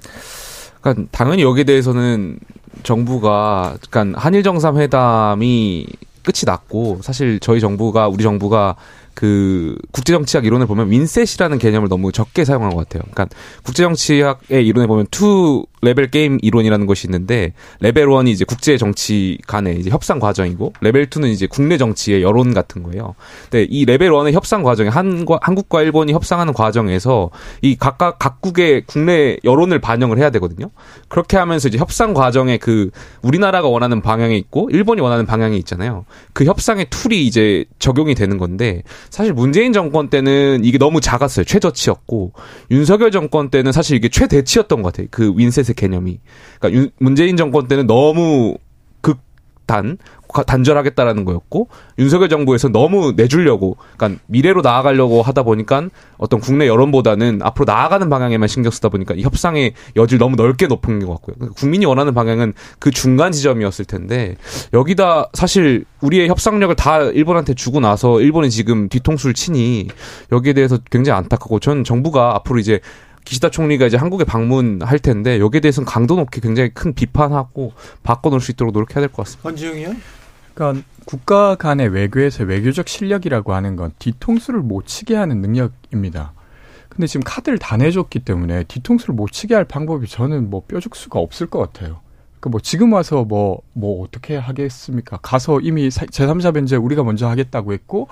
E: 그러니까 당연히 여기에 대해서는 정부가 그러니까 한일 정상 회담이 끝이 났고 사실 저희 정부가 우리 정부가 그 국제정치학 이론을 보면 win-set이라는 개념을 너무 적게 사용한 것 같아요. 그러니까 국제정치학의 이론에 보면 two level game 이론이라는 것이 있는데 레벨 1이 이제 국제 정치 간의 이제 협상 과정이고 레벨 2는 이제 국내 정치의 여론 같은 거예요. 근데 이 레벨 1의 협상 과정에 한과 한국과 일본이 협상하는 과정에서 이 각각 각국의 국내 여론을 반영을 해야 되거든요. 그렇게 하면서 이제 협상 과정에 그 우리나라가 원하는 방향이 있고 일본이 원하는 방향이 있잖아요. 그 협상의 tool이 이제 적용이 되는 건데 사실 문재인 정권 때는 이게 너무 작았어요. 최저치였고 윤석열 정권 때는 사실 이게 최대치였던 것 같아요. 그 win-set의 개념이. 그러니까 문재인 정권 때는 너무 극단 단절하겠다라는 거였고 윤석열 정부에서 너무 내주려고 그러니까 미래로 나아가려고 하다 보니까 어떤 국내 여론보다는 앞으로 나아가는 방향에만 신경 쓰다 보니까 이 협상의 여지를 너무 넓게 놓은 것 같고요. 그러니까 국민이 원하는 방향은 그 중간 지점이었을 텐데 여기다 사실 우리의 협상력을 다 일본한테 주고 나서 일본이 지금 뒤통수를 치니 여기에 대해서 굉장히 안타깝고 전 정부가 앞으로 이제 기시다 총리가 이제 한국에 방문할 텐데 여기에 대해서는 강도 높게 굉장히 큰 비판하고 바꿔놓을 수 있도록 노력해야 될 것 같습니다.
A: 권지웅이요?
F: 그러니까 국가 간의 외교에서 외교적 실력이라고 하는 건 뒤통수를 못 치게 하는 능력입니다. 근데 지금 카드를 다 내줬기 때문에 뒤통수를 못 치게 할 방법이 저는 뭐 뾰족 수가 없을 것 같아요. 그 뭐 지금 와서 뭐뭐 뭐 어떻게 하겠습니까? 가서 이미 제3자 변제 우리가 먼저 하겠다고 했고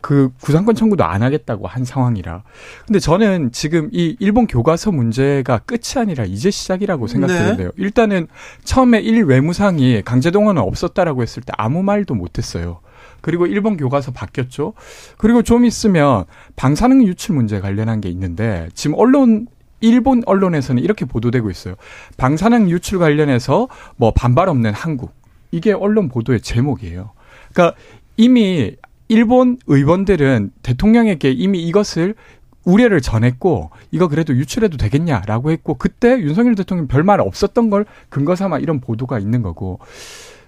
F: 그 구상권 청구도 안 하겠다고 한 상황이라. 근데 저는 지금 이 일본 교과서 문제가 끝이 아니라 이제 시작이라고 생각되는데요. 네. 일단은 처음에 일 외무상이 강제동원은 없었다라고 했을 때 아무 말도 못 했어요. 그리고 일본 교과서 바뀌었죠. 그리고 좀 있으면 방사능 유출 문제 관련한 게 있는데 지금 언론 일본 언론에서는 이렇게 보도되고 있어요. 방사능 유출 관련해서 뭐 반발 없는 한국. 이게 언론 보도의 제목이에요. 그러니까 이미 일본 의원들은 대통령에게 이미 이것을 우려를 전했고 이거 그래도 유출해도 되겠냐라고 했고 그때 윤석열 대통령 별말 없었던 걸 근거 삼아 이런 보도가 있는 거고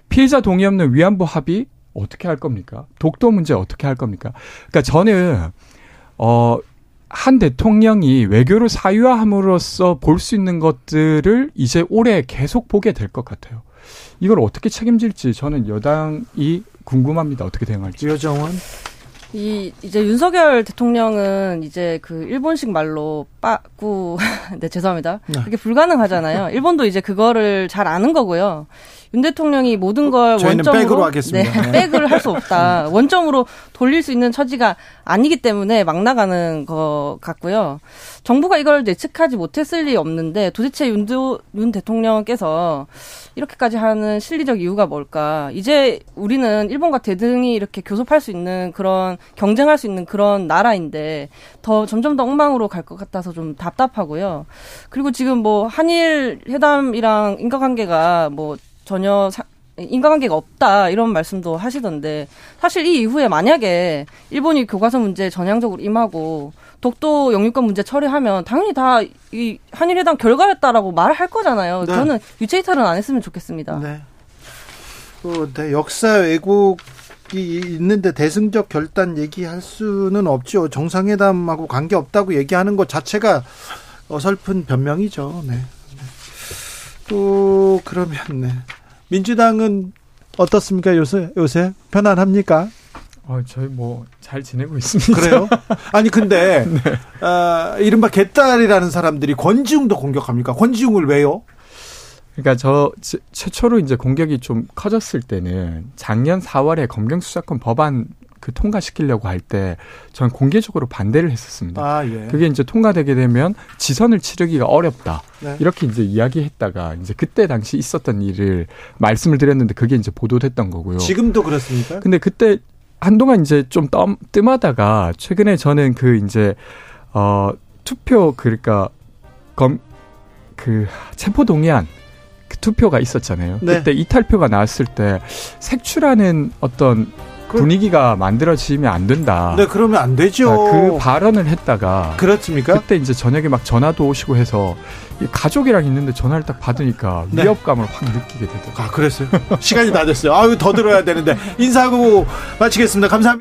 F: 피해자 동의 없는 위안부 합의 어떻게 할 겁니까? 독도 문제 어떻게 할 겁니까? 그러니까 저는 어 한 대통령이 외교를 사유화함으로써 볼 수 있는 것들을 이제 올해 계속 보게 될 것 같아요. 이걸 어떻게 책임질지 저는 여당이 궁금합니다. 어떻게 대응할지.
A: 여정원.
G: 이 이제 윤석열 대통령은 이제 그 일본식 말로 빠꾸 네 죄송합니다. 네. 그게 불가능하잖아요. 일본도 이제 그거를 잘 아는 거고요. 윤 대통령이 모든 걸 원점으로
A: 백으로 하겠습니다.
G: 네, 백을 할 수 없다. 원점으로 돌릴 수 있는 처지가 아니기 때문에 막 나가는 것 같고요. 정부가 이걸 예측하지 못했을 리 없는데 도대체 윤도, 윤 대통령께서 이렇게까지 하는 실리적 이유가 뭘까? 이제 우리는 일본과 대등히 이렇게 교섭할 수 있는 그런 경쟁할 수 있는 그런 나라인데 더 점점 더 엉망으로 갈 것 같아서 좀 답답하고요. 그리고 지금 뭐 한일 회담이랑 인과관계가 뭐 전혀 사, 인과관계가 없다 이런 말씀도 하시던데 사실 이 이후에 만약에 일본이 교과서 문제 전향적으로 임하고 독도 영유권 문제 처리하면 당연히 다 이 한일회담 결과였다라고 말할 거잖아요. 네. 저는 유체 이탈은 안 했으면 좋겠습니다. 네.
A: 어, 네. 역사 왜곡이 있는데 대승적 결단 얘기할 수는 없죠. 정상회담하고 관계 없다고 얘기하는 것 자체가 어설픈 변명이죠. 네. 네. 또 그러면 네. 민주당은 어떻습니까 요새 요새 편안합니까?
F: 어, 저희 뭐 잘 지내고 있습니다.
A: 그래요? 아니 근데 네. 어, 이른바 개딸이라는 사람들이 권지웅도 공격합니까? 권지웅을 왜요?
F: 그러니까 저 최초로 이제 공격이 좀 커졌을 때는 작년 4월에 검경 수사권 법안 그 통과시키려고 할때 저는 공개적으로 반대를 했었습니다. 아, 예. 그게 이제 통과되게 되면 지선을 치르기가 어렵다. 네. 이렇게 이제 이야기했다가 이제 그때 당시 있었던 일을 말씀을 드렸는데 그게 이제 보도됐던 거고요.
A: 지금도 그렇습니까?
F: 근데 그때 한동안 이제 좀 뜸, 뜸하다가 최근에 저는 그 이제 어 투표 그러니까 검 그 체포 동의안 그 투표가 있었잖아요. 네. 그때 이탈표가 나왔을 때 색출하는 어떤 그, 분위기가 만들어지면 안 된다.
A: 네, 그러면 안 되죠.
F: 아, 그 발언을 했다가
A: 그렇습니까?
F: 그때 이제 저녁에 막 전화도 오시고 해서 가족이랑 있는데 전화를 딱 받으니까 네. 위협감을 확 느끼게 되더라고요.
A: 아, 그랬어요? 시간이 다 됐어요. 아유, 더 들어야 되는데 인사하고 마치겠습니다. 감사합니다.